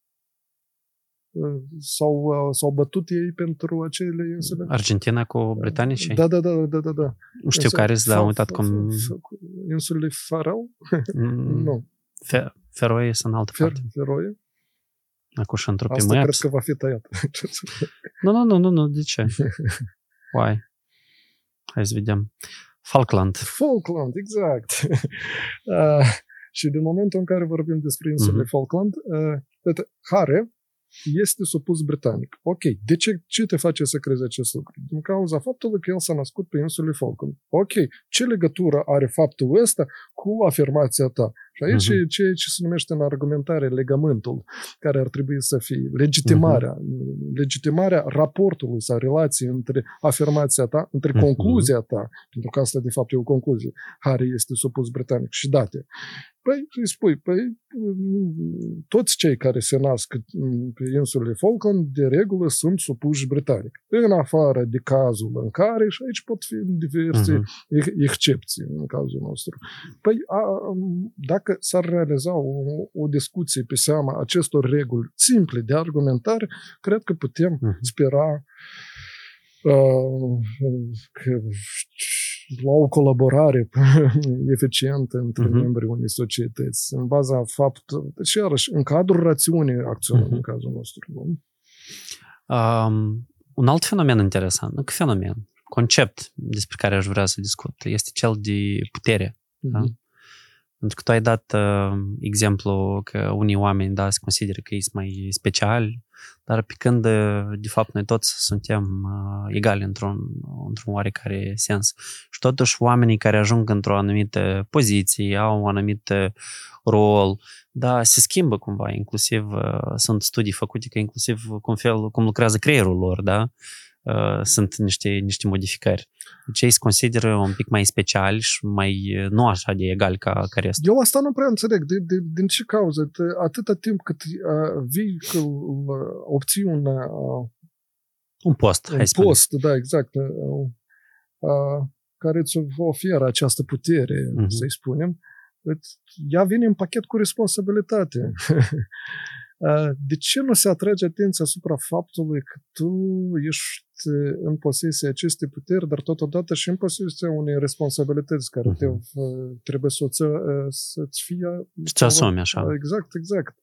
s-au, s-au bătut ei pentru acele insule. Argentina cu britanicii? Da, da, da, da, da. da. Nu știu care sunt, dar am uitat cum... Insulele Farau? nu. Fe, Feroe sunt în altă Fer, parte. Feroe? Acum și într-o Asta cred că va fi tăiat. *laughs* nu, nu, nu, nu, nu, de ce? Why? Hai să vedem. Falkland. Falkland, exact. uh, *laughs* și din momentul în care vorbim despre insulele uh-huh. Falkland, uh, Hare este supus britanic. Ok, de ce, ce te face să crezi acest lucru? Din cauza faptului că el s-a născut pe insulele Falkland. Ok, ce legătură are faptul ăsta cu afirmația ta? Și aici uh-huh. e ceea ce se numește în argumentare legământul, care ar trebui să fie legitimarea, uh-huh. legitimarea raportului sau relației între afirmația ta, între uh-huh. concluzia ta, pentru că asta de fapt e o concluzie, Harry este supus britanic și date. Păi îi spui, păi toți cei care se nasc pe insulele Falkland de regulă sunt supuși britanic. În afară de cazul în care, și aici pot fi diverse uh-huh. excepții în cazul nostru. Păi a, dacă s-ar realiza o, o discuție pe seama acestor reguli simple de argumentare, cred că putem uh-huh. spera uh, că la o colaborare *laughs* eficientă între uh-huh. membrii unei societăți, în baza faptului, deci iarăși, în cadrul rațiunii acționăm uh-huh. în cazul nostru. Nu? Um, un alt fenomen interesant, nu că fenomen, concept despre care aș vrea să discut, este cel de putere. Uh-huh. Da? Pentru că tu ai dat uh, exemplu că unii oameni da, se consideră că sunt mai speciali, dar pe când, de fapt, noi toți suntem uh, egali într-un, într-un oarecare sens. Și totuși oamenii care ajung într-o anumită poziție, au un anumit rol, da, se schimbă cumva, inclusiv uh, sunt studii făcute că inclusiv cum, fel, cum lucrează creierul lor, da, uh, sunt niște, niște modificări. Deci ei se consideră un pic mai speciali și mai nu așa de egal ca, ca restul. Eu asta nu prea înțeleg. De, de, din ce cauză? De, atâta timp cât uh, vii că uh, obții un... Uh, un post, un hai post, da, exact. Uh, uh, care îți oferă această putere, uh-huh. să-i spunem, ea vine în pachet cu responsabilitate. *laughs* De ce nu se atrage atenția asupra faptului că tu ești în posesia acestei puteri, dar totodată și în posesia unei responsabilități care uh-huh. te, trebuie să, ți, să-ți fie... Să asumi așa. Exact, exact.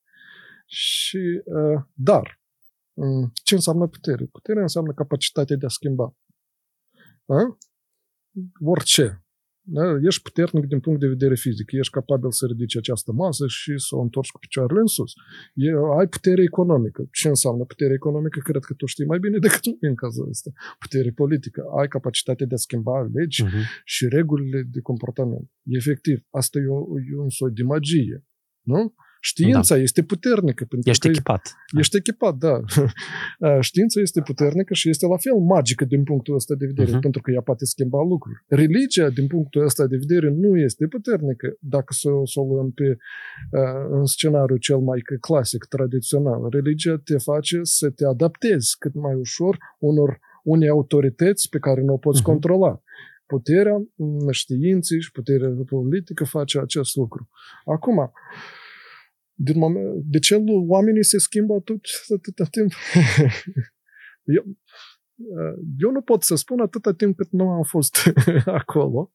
Și, dar, ce înseamnă putere? Puterea înseamnă capacitatea de a schimba. A? Orice. Da? Ești puternic din punct de vedere fizic, ești capabil să ridici această masă și să o întorci cu picioarele în sus. E, ai putere economică. Ce înseamnă putere economică? Cred că tu știi mai bine decât mine în cazul ăsta. Putere politică. Ai capacitatea de a schimba legi uh-huh. și regulile de comportament. Efectiv, asta e, o, e un soi de magie. Nu? Știința da. este puternică. Pentru ești că echipat. Ești echipat, da. *laughs* Știința este puternică și este la fel magică din punctul ăsta de vedere, uh-huh. pentru că ea poate schimba lucruri. Religia, din punctul ăsta de vedere, nu este puternică dacă să, să o luăm pe, în scenariul cel mai clasic, tradițional. Religia te face să te adaptezi cât mai ușor unor unei autorități pe care nu o poți uh-huh. controla puterea științei și puterea politică face acest lucru. Acum, din moment, de ce oamenii se schimbă atât, atâta timp? *laughs* eu, eu nu pot să spun atâta timp cât nu am fost *laughs* acolo,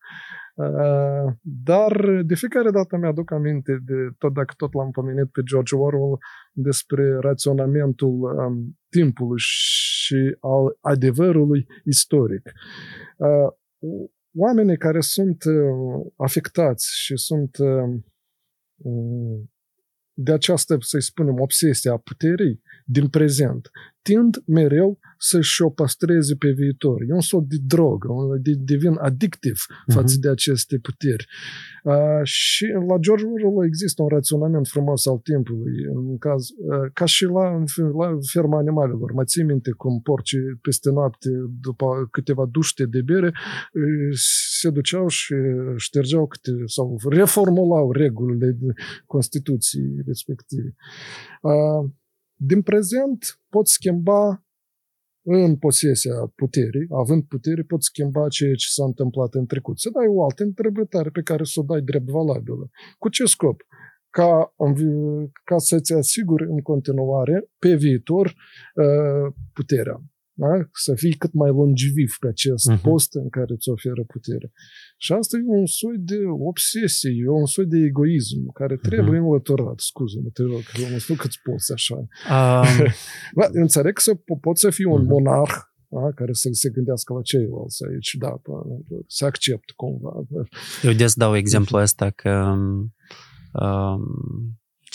dar de fiecare dată mi-aduc aminte, de, tot dacă tot l-am pomenit pe George Orwell, despre raționamentul um, timpului și al adevărului istoric. Uh, oamenii care sunt uh, afectați și sunt uh, de această, să-i spunem, obsesie a puterii din prezent, tind mereu să-și o păstreze pe viitor. E un sort de drogă, de, devin adictiv uh-huh. față de aceste puteri. Uh, și la George Orwell există un raționament frumos al timpului, în caz, uh, ca și la, la ferma animalelor. Mă ții minte cum porcii peste noapte, după câteva duște de bere, se duceau și ștergeau câte, sau reformulau regulile Constituției respective. Uh, din prezent pot schimba în posesia puterii, având putere, pot schimba ceea ce s-a întâmplat în trecut. Să dai o altă interpretare pe care să o dai drept valabilă. Cu ce scop? Ca, ca să-ți asiguri în continuare, pe viitor, uh, puterea da? să fii cât mai longeviv pe acest uh-huh. post în care îți oferă putere. Și asta e un soi de obsesie, e un soi de egoism care trebuie uh-huh. înlăturat. Scuză-mă, te rog, eu nu știu cât poți așa. Um... *laughs* da, înțeleg că să, poți să fii un uh-huh. monarh da? care să se gândească la ceilalți aici, da, să accept cumva. Eu des dau exemplu ăsta că um,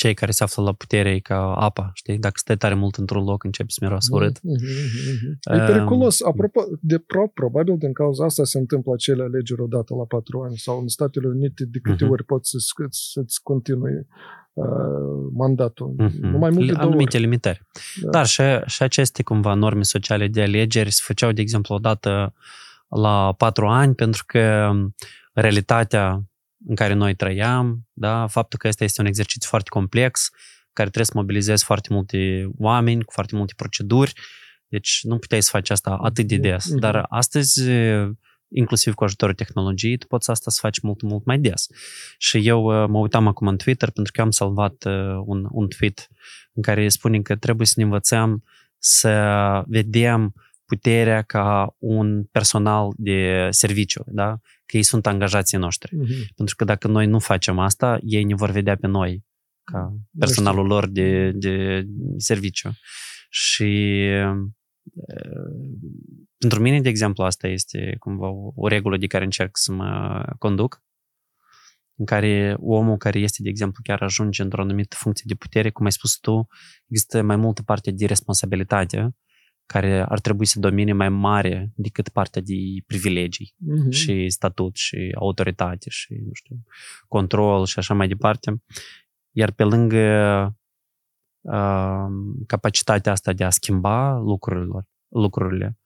cei care se află la putere e ca apa, știi? Dacă stai tare mult într-un loc, începi să miroasă urât. Mm-hmm. E periculos. Apropo, de pro, probabil din cauza asta se întâmplă acele alegeri odată la patru ani sau în Statele Unite de câte Mhm. ori poți să, să-ți continui uh, mandatul. Mhm. Nu mai mult de două Anumite ori. limitări. Da. Dar și, și aceste cumva norme sociale de alegeri se făceau, de exemplu, odată la patru ani, pentru că realitatea în care noi trăiam, da, faptul că ăsta este un exercițiu foarte complex, care trebuie să mobilizezi foarte multe oameni, cu foarte multe proceduri, deci nu puteai să faci asta atât de des. Mhm. Dar astăzi, inclusiv cu ajutorul tehnologiei, tu poți asta să faci mult, mult mai des. Și eu uh, mă uitam acum în Twitter pentru că am salvat uh, un, un tweet în care spune că trebuie să ne învățăm să vedem puterea ca un personal de serviciu, da? că ei sunt angajații noștri. Mhm. Pentru că dacă noi nu facem asta, ei ne vor vedea pe noi ca personalul lor de, de serviciu. Și uh, pentru mine, de exemplu, asta este cumva o, o regulă de care încerc să mă conduc, în care omul care este, de exemplu, chiar ajunge într-o anumită funcție de putere, cum ai spus tu, există mai multă parte de responsabilitate care ar trebui să domine mai mare decât partea de privilegii Mhm. și statut și autoritate și, nu știu, control și așa mai departe. Iar pe lângă uh, capacitatea asta de a schimba lucrurile, lucrurile,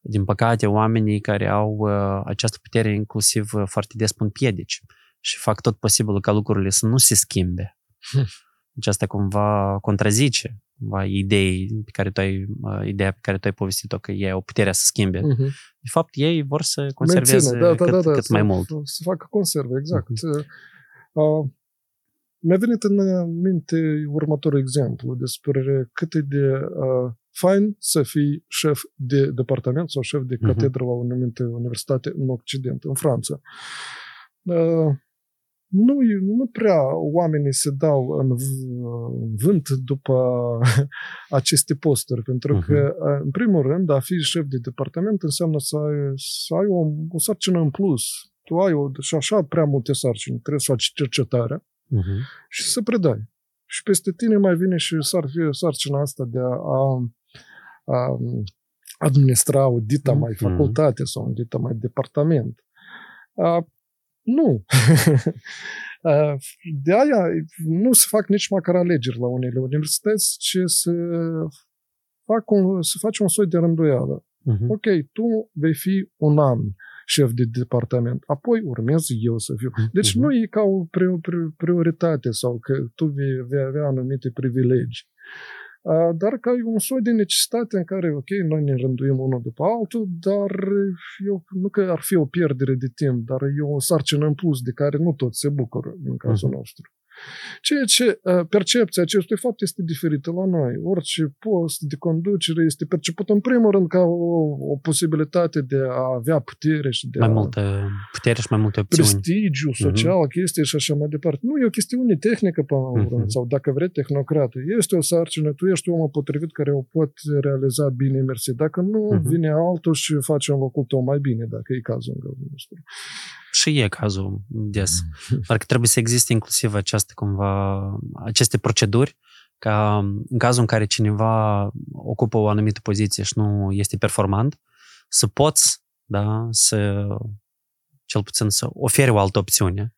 din păcate, oamenii care au uh, această putere inclusiv uh, foarte des pun piedici și fac tot posibilul ca lucrurile să nu se schimbe. Deci asta cumva contrazice cumva idei pe care tu ai, uh, ideea pe care tu ai povestit-o, că ei au puterea să schimbe. Mhm. De fapt, ei vor să conserveze Menține, da, da, cât, da, da, cât să, mai mult. Să facă conserve, exact. Uh, mi-a venit în minte următorul exemplu despre cât e de uh, fain să fii șef de departament sau șef de Mhm. catedră la o anumită universitate în Occident, în Franța. Uh, nu, nu prea oamenii se dau în v- în vânt după *laughs* aceste posturi, pentru Mhm. că, uh, în primul rând, a fi șef de departament înseamnă să ai, să ai o, o sarcină în plus. Tu ai o, și așa prea multe sarcini. Trebuie să faci cercetare Mhm. și să predai. Și peste tine mai vine și sar, sarcina asta de a, a, a administra o dita mai Mhm. facultate sau un dita mai departament. A, nu. A, *laughs* de aia nu se fac nici măcar alegeri la unele universități, ci se fac un, se face un soi de rânduială. Mhm. Ok, tu vei fi un an șef de departament, apoi urmez eu să fiu. Deci Mhm. nu e ca o pri- pri- prioritate sau că tu vei, vei avea anumite privilegii. Uh, Dar ca e un soi de necesitate în care, ok, noi ne rânduim unul după altul, dar eu, nu că ar fi o pierdere de timp, dar e o sarcină în plus de care nu toți se bucură în cazul Mhm. nostru. Ceea ce uh, percepția acestui fapt este diferită la noi. Orice post de conducere este perceput în primul rând ca o, o posibilitate de a avea putere și de Mai a multă putere și mai multe opțiuni. prestigiu social, chestii și așa mai departe. Nu, e o chestiune tehnică până la urmă, Mhm. sau dacă vrei tehnocrată. Este o sarcină, tu ești omul potrivit care o pot realiza bine, mersi. Dacă nu, Mhm. vine altul și face în locul tău mai bine, dacă e cazul în cazul nostru. Și e cazul des. *laughs* Dar că trebuie să existe inclusiv această cumva, aceste proceduri ca în cazul în care cineva ocupă o anumită poziție și nu este performant, să poți, da, să cel puțin să oferi o altă opțiune,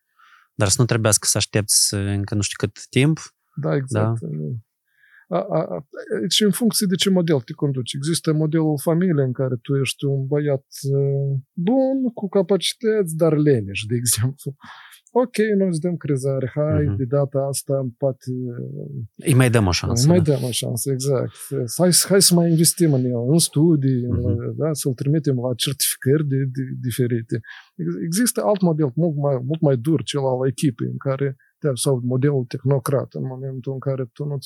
dar să nu trebuiască să aștepți încă nu știu cât timp. Da, exact. A, a, a, și în funcție de ce model te conduci. Există modelul familiei în care tu ești un băiat uh, bun, cu capacități, dar leneș, de exemplu. Ok, noi îți dăm crezare, hai, Mhm. de data asta poate Îi mai dăm o șansă. mai da. dăm o șansă, exact. Hai, hai să mai investim în el, în studii, Mhm. în, da, să-l trimitem la certificări de, de, diferite. Ex- Există alt model mult mai, mult mai dur, cel al echipei, în care da, sau modelul tehnocrat, în momentul în care tu nu,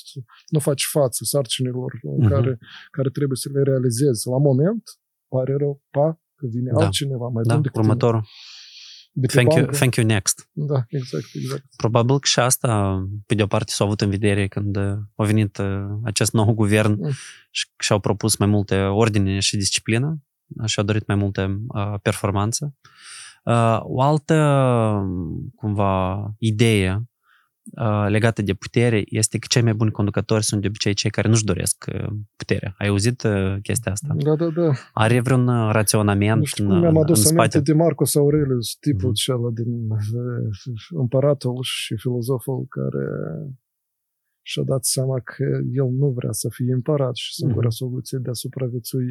nu faci față sarcinilor în Mhm. care, care trebuie să le realizezi la moment, pare rău, pa, că vine Da. altcineva mai Da, bun decât următorul. tine. De pe Thank you, bancă. thank you next. Da, exact, exact. Probabil că și asta, pe de o parte, s-au avut în vedere când uh, a venit uh, acest nou guvern Mm. și și-au propus mai multe ordine și disciplină și-au dorit mai multe uh, performanță. Uh, o altă, cumva, idee uh, legată de putere este că cei mai buni conducători sunt de obicei cei care nu-și doresc uh, puterea. Ai auzit uh, chestia asta? Da, da, da. Are vreun uh, raționament Nu știu în, cum mi-am în adus spate? aminte de Marcus Aurelius, tipul Mhm. acela din uh, împăratul și filozoful care și-a dat seama că el nu vrea să fie împărat și singura Mhm. soluție de a supraviețui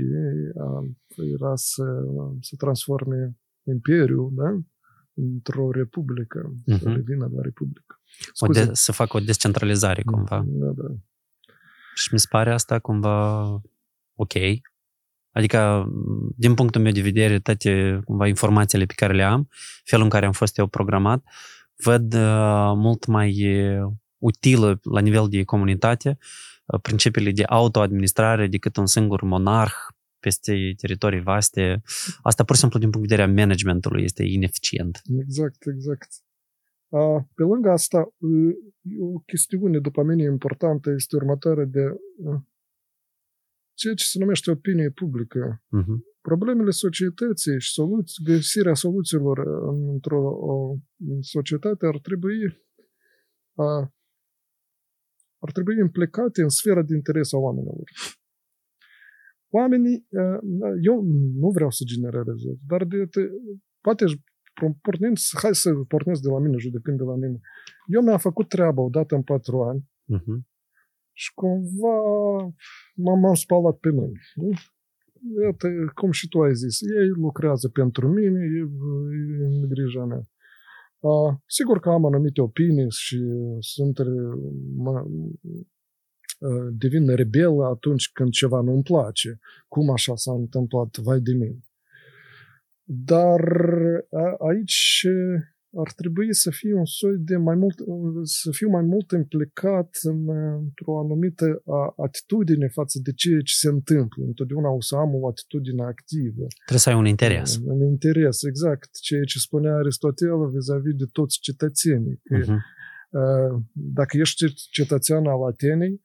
uh, era să, să transforme imperiul da? într-o republică, să Mhm. revină la republică. O de, să facă o descentralizare cumva. Da, da. Și mi se pare asta cumva ok. Adică, m, din punctul meu de vedere, toate cumva, informațiile pe care le am, felul în care am fost eu programat, văd uh, mult mai uh, utilă la nivel de comunitate uh, principiile de autoadministrare decât un singur monarh peste teritorii vaste. Asta pur și simplu din punct de vedere a managementului este ineficient. Exact, exact. A, pe lângă asta, e o chestiune, după mine, importantă este următoarea de uh, ceea ce se numește opinie publică. Mhm. Problemele societății și soluții, găsirea soluțiilor uh, într-o o, societate ar trebui a, ar trebui implicate în sfera de interes a oamenilor. Oamenii, uh, eu nu vreau să generalizez, dar de, de, poate pornind, hai să pornesc de la mine, judecând de la mine. Eu mi-am făcut treaba odată în patru ani Mhm. și cumva m-am, m-am spălat pe mâini. Nu? Iată, cum și tu ai zis, ei lucrează pentru mine, e, e în grija mea. Uh, sigur că am anumite opinii și sunt mă, uh, devin rebel atunci când ceva nu-mi place. Cum așa s-a întâmplat? Vai de mine. Dar a, aici ar trebui să fiu un soi de mai mult, să fiu mai mult implicat în, într-o anumită a, atitudine față de ceea ce se întâmplă. Întotdeauna o să am o atitudine activă. Trebuie să ai un interes. Un interes, exact. Ceea ce spunea Aristotel vis-a-vis de toți cetățenii. Că, Mhm. uh, Dacă ești cetățean al Atenei,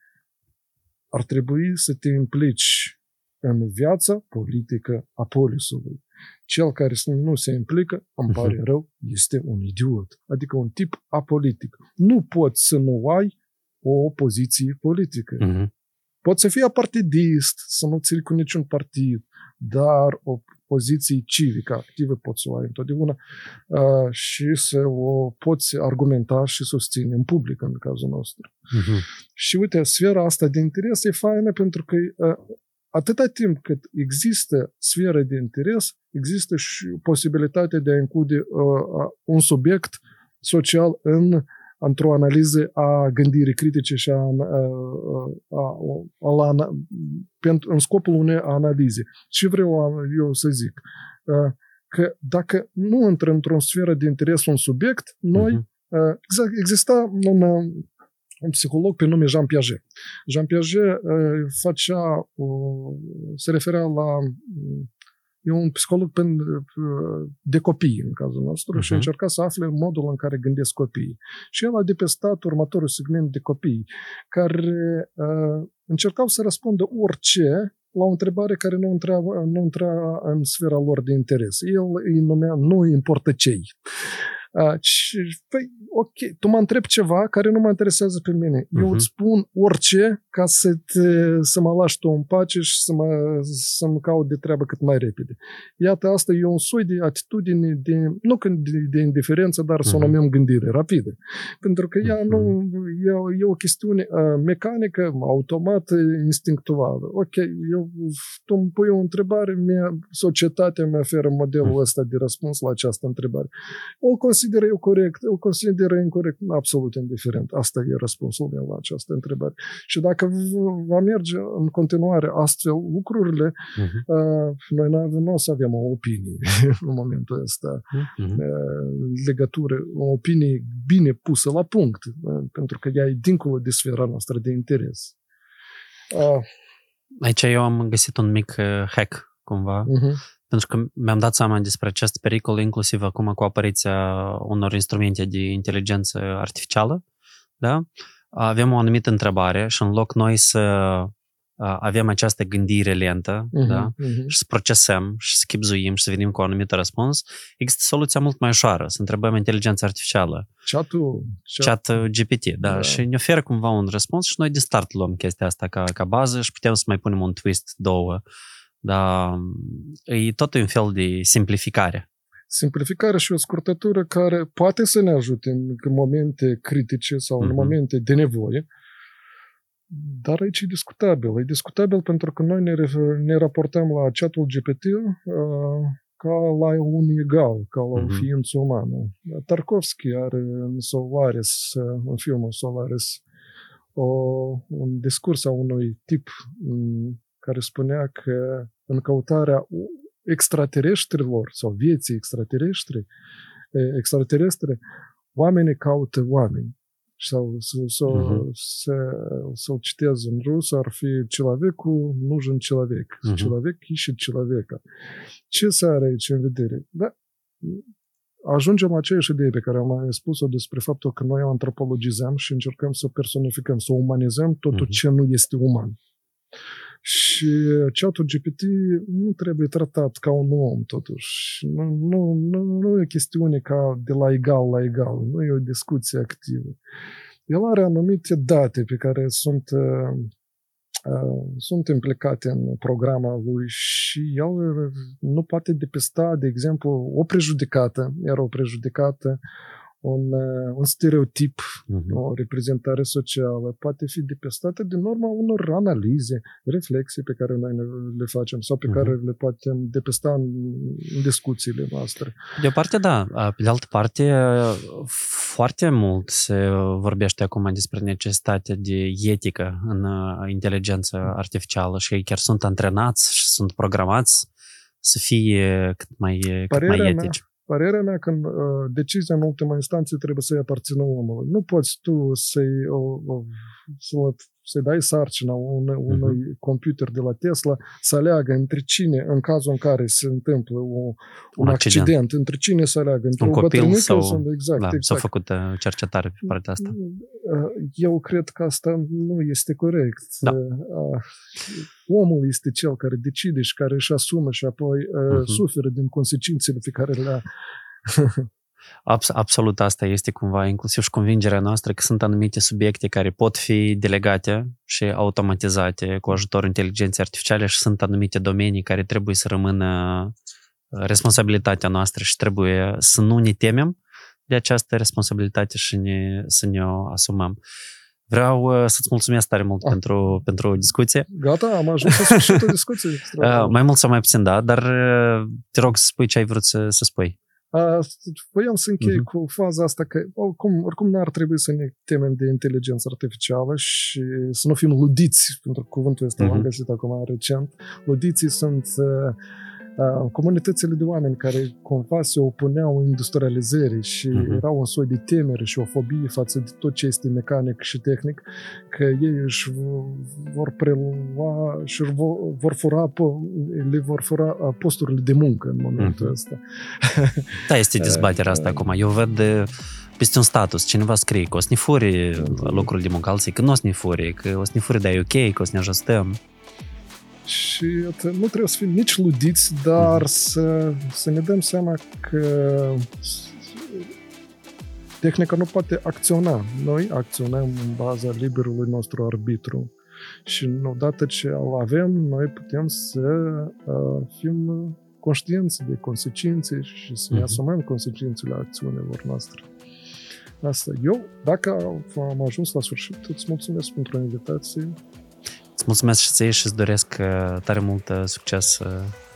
ar trebui să te implici în viața politică a polisului. Cel care nu se implică, îmi pare Mhm. rău, este un idiot. Adică un tip apolitic. Nu poți să nu ai o opoziție politică. Mhm. Poți să fii apartidist, să nu ții cu niciun partid, dar o poziție civică activă poți să o ai întotdeauna uh, și să o poți argumenta și susține în public, în cazul nostru. Mhm. Și uite, sfera asta de interes e faină pentru că uh, atâta timp cât există sfera de interes, există și posibilitatea de a include uh, un subiect social în într-o analiză a gândirii critice și a, a, a, a, a, a, pentru, în scopul unei analize. Ce vreau eu să zic? Că dacă nu intră într-o sferă de interes un subiect, noi, uh-huh. exact, exista un, un psiholog pe nume Jean Piaget. Jean Piaget uh, facea, uh, se referea la e un psiholog de copii în cazul nostru uh-huh. și încerca să afle modul în care gândesc copiii. Și el a depestat următorul segment de copii care uh, încercau să răspundă orice la o întrebare care nu intra, nu intra în sfera lor de interes. El îi numea nu importă cei. Uh, și, păi, ok, tu mă întrebi ceva care nu mă interesează pe mine. Uh-huh. Eu îți spun orice ca să, te, să mă lași tu în pace și să mă, să-mi caut de treabă cât mai repede. Iată, asta e un soi de atitudine, de, nu de, de indiferență, dar uh-huh. să o numim gândire rapidă. Pentru că ea uh-huh. nu, e, e o chestiune uh, mecanică, automată, instinctuală. Ok, eu, tu îmi pui o întrebare, mie, societatea mi oferă modelul uh-huh. ăsta de răspuns la această întrebare. O consideră eu corect, o consideră incorrect, absolut indiferent. Asta e răspunsul meu la această întrebare. Și dacă va merge în continuare astfel lucrurile, uh-huh. uh, noi nu o să avem o opinie *laughs* în momentul ăsta. Uh-huh. Uh, legătură, o opinie bine pusă la punct, uh, pentru că ea e dincolo de sfera noastră de interes. Uh. Aici eu am găsit un mic uh, hack, cumva. Uh-huh pentru că mi-am dat seama despre acest pericol, inclusiv acum cu apariția unor instrumente de inteligență artificială, da? avem o anumită întrebare și în loc noi să avem această gândire lentă, Mhm, da? mhm. și să procesăm și să chipzuim și să venim cu un anumit răspuns, există soluția mult mai ușoară, să întrebăm inteligența artificială, Chat-ul, chat, chat GPT, da, Da. și ne oferă cumva un răspuns și noi de start luăm chestia asta ca, ca bază și putem să mai punem un twist, două, dar e tot un fel de simplificare. simplificare și o scurtătură care poate să ne ajute în în momente critice sau în Mhm. momente de nevoie, dar aici e discutabil. E discutabil pentru că noi ne, ref- ne raportăm la chatul GPT uh, ca la un egal, ca la o Mhm. ființă umană. Tarkovski are în Solaris, uh, în filmul Solaris, o, un discurs a unui tip m, care spunea că în căutarea extraterestrilor sau vieții extraterestri, e, extraterestre, oamenii caută oameni. Sau să, să, Mhm. să, să-l citez în rusă, ar fi человеку нужен человек. Mhm. Человек ищет человека. Ce se are aici în vedere? Da, ajungem la aceeași idee pe care am mai spus-o despre faptul că noi o antropologizăm și încercăm să personificăm, să umanizăm totul Mhm. ce nu este uman. Și chatul GPT nu trebuie tratat ca un om, totuși. Nu, nu, nu, nu e o chestiune ca de la egal la egal, nu e o discuție activă. El are anumite date pe care sunt, uh, uh, sunt implicate în programa lui și el nu poate depista, de exemplu, o prejudecată, iar o prejudecată, un, uh, un stereotip Mhm. o reprezentare socială poate fi depistată din urma unor analize, reflexii pe care noi ne- le facem sau pe Mhm. care le putem depista în, în discuțiile noastre. De o parte, da. Pe de altă parte, foarte mult se vorbește acum despre necesitatea de etică în uh, inteligență artificială și ei chiar sunt antrenați și sunt programați să fie cât mai, cât Părerea mai mea- etici. Părerea mea că uh, decizia în ultima instanță trebuie să-i aparțină omului. Nu poți tu să-i, o, o, să, să dai sarcina unui, Mhm. unui computer de la Tesla să aleagă între cine, în cazul în care se întâmplă o, un, Un accident. accident. între cine să aleagă, între Un o copil bătrânică sau- sau exact, Da, s-a exact. făcut uh, cercetare pe partea asta. Eu cred că asta nu este corect. Da. Uh, Omul este cel care decide și care își asumă și apoi uh, Mhm. suferă din consecințele pe care le-a. *laughs* Abs- absolut asta este cumva inclusiv și convingerea noastră că sunt anumite subiecte care pot fi delegate și automatizate cu ajutorul inteligenței artificiale și sunt anumite domenii care trebuie să rămână uh, responsabilitatea noastră și trebuie să nu ne temem de această responsabilitate și ne, să ne o asumăm. Vreau uh, să-ți mulțumesc tare mult Ah. pentru, pentru discuție. Gata, am ajuns la sfârșitul discuției. *laughs* Uh, mai mult sau mai puțin, da, dar uh, te rog să spui ce ai vrut să, să spui. Uh, voiam să închei Mhm. cu faza asta că oricum, oricum n-ar trebui să ne temem de inteligență artificială și să nu fim ludiți, pentru că cuvântul ăsta l-am Mhm. găsit acum recent. Ludiții sunt uh, uh, comunitățile de oameni care cumva se opuneau industrializării și Mhm. erau un soi de temere și o fobie față de tot ce este mecanic și tehnic, că ei își v- vor prelua și își vor, vor fura, po- le vor fura uh, posturile de muncă în momentul Mhm. ăsta. *laughs* Da, este dezbaterea asta acum. Eu văd uh, peste un status, cineva scrie că o să ne fure locul de muncă, alții că nu o să ne fure, că o să ne fure, dar e ok, că o să ne ajustăm. Și iată, nu trebuie să fim nici ludiți, dar Mhm. să, să ne dăm seama că tehnica nu poate acționa. Noi acționăm în baza liberului nostru arbitru. Și odată ce îl avem, noi putem să uh, fim conștienți de consecințe și să ne Mhm. asumăm consecințele acțiunilor noastre. Asta. Eu, dacă am ajuns la sfârșit, îți mulțumesc pentru invitație. Îți mulțumesc și ție și îți doresc uh, tare mult uh, succes uh,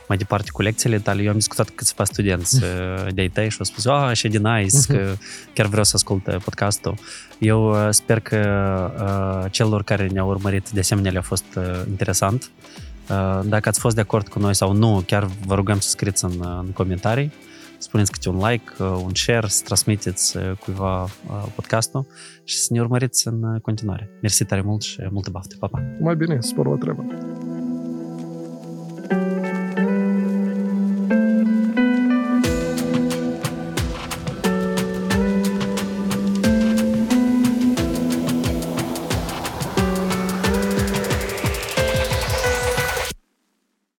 mai departe cu lecțiile tale. Eu am discutat cu câțiva studenți uh, *laughs* de-ai tăi și au spus, ah, așa de nice, că *laughs* chiar vreau să ascult uh, podcastul. Eu uh, sper că uh, celor care ne-au urmărit de asemenea le-a fost uh, interesant. Uh, Dacă ați fost de acord cu noi sau nu, chiar vă rugăm să scrieți în, în comentarii. Spuneți câte un like, uh, un share, să transmiteți uh, cuiva uh, podcastul și să ne urmăriți în uh, continuare. Mersi tare mult și multă baftă. Pa, pa! Mai bine, spor la treabă!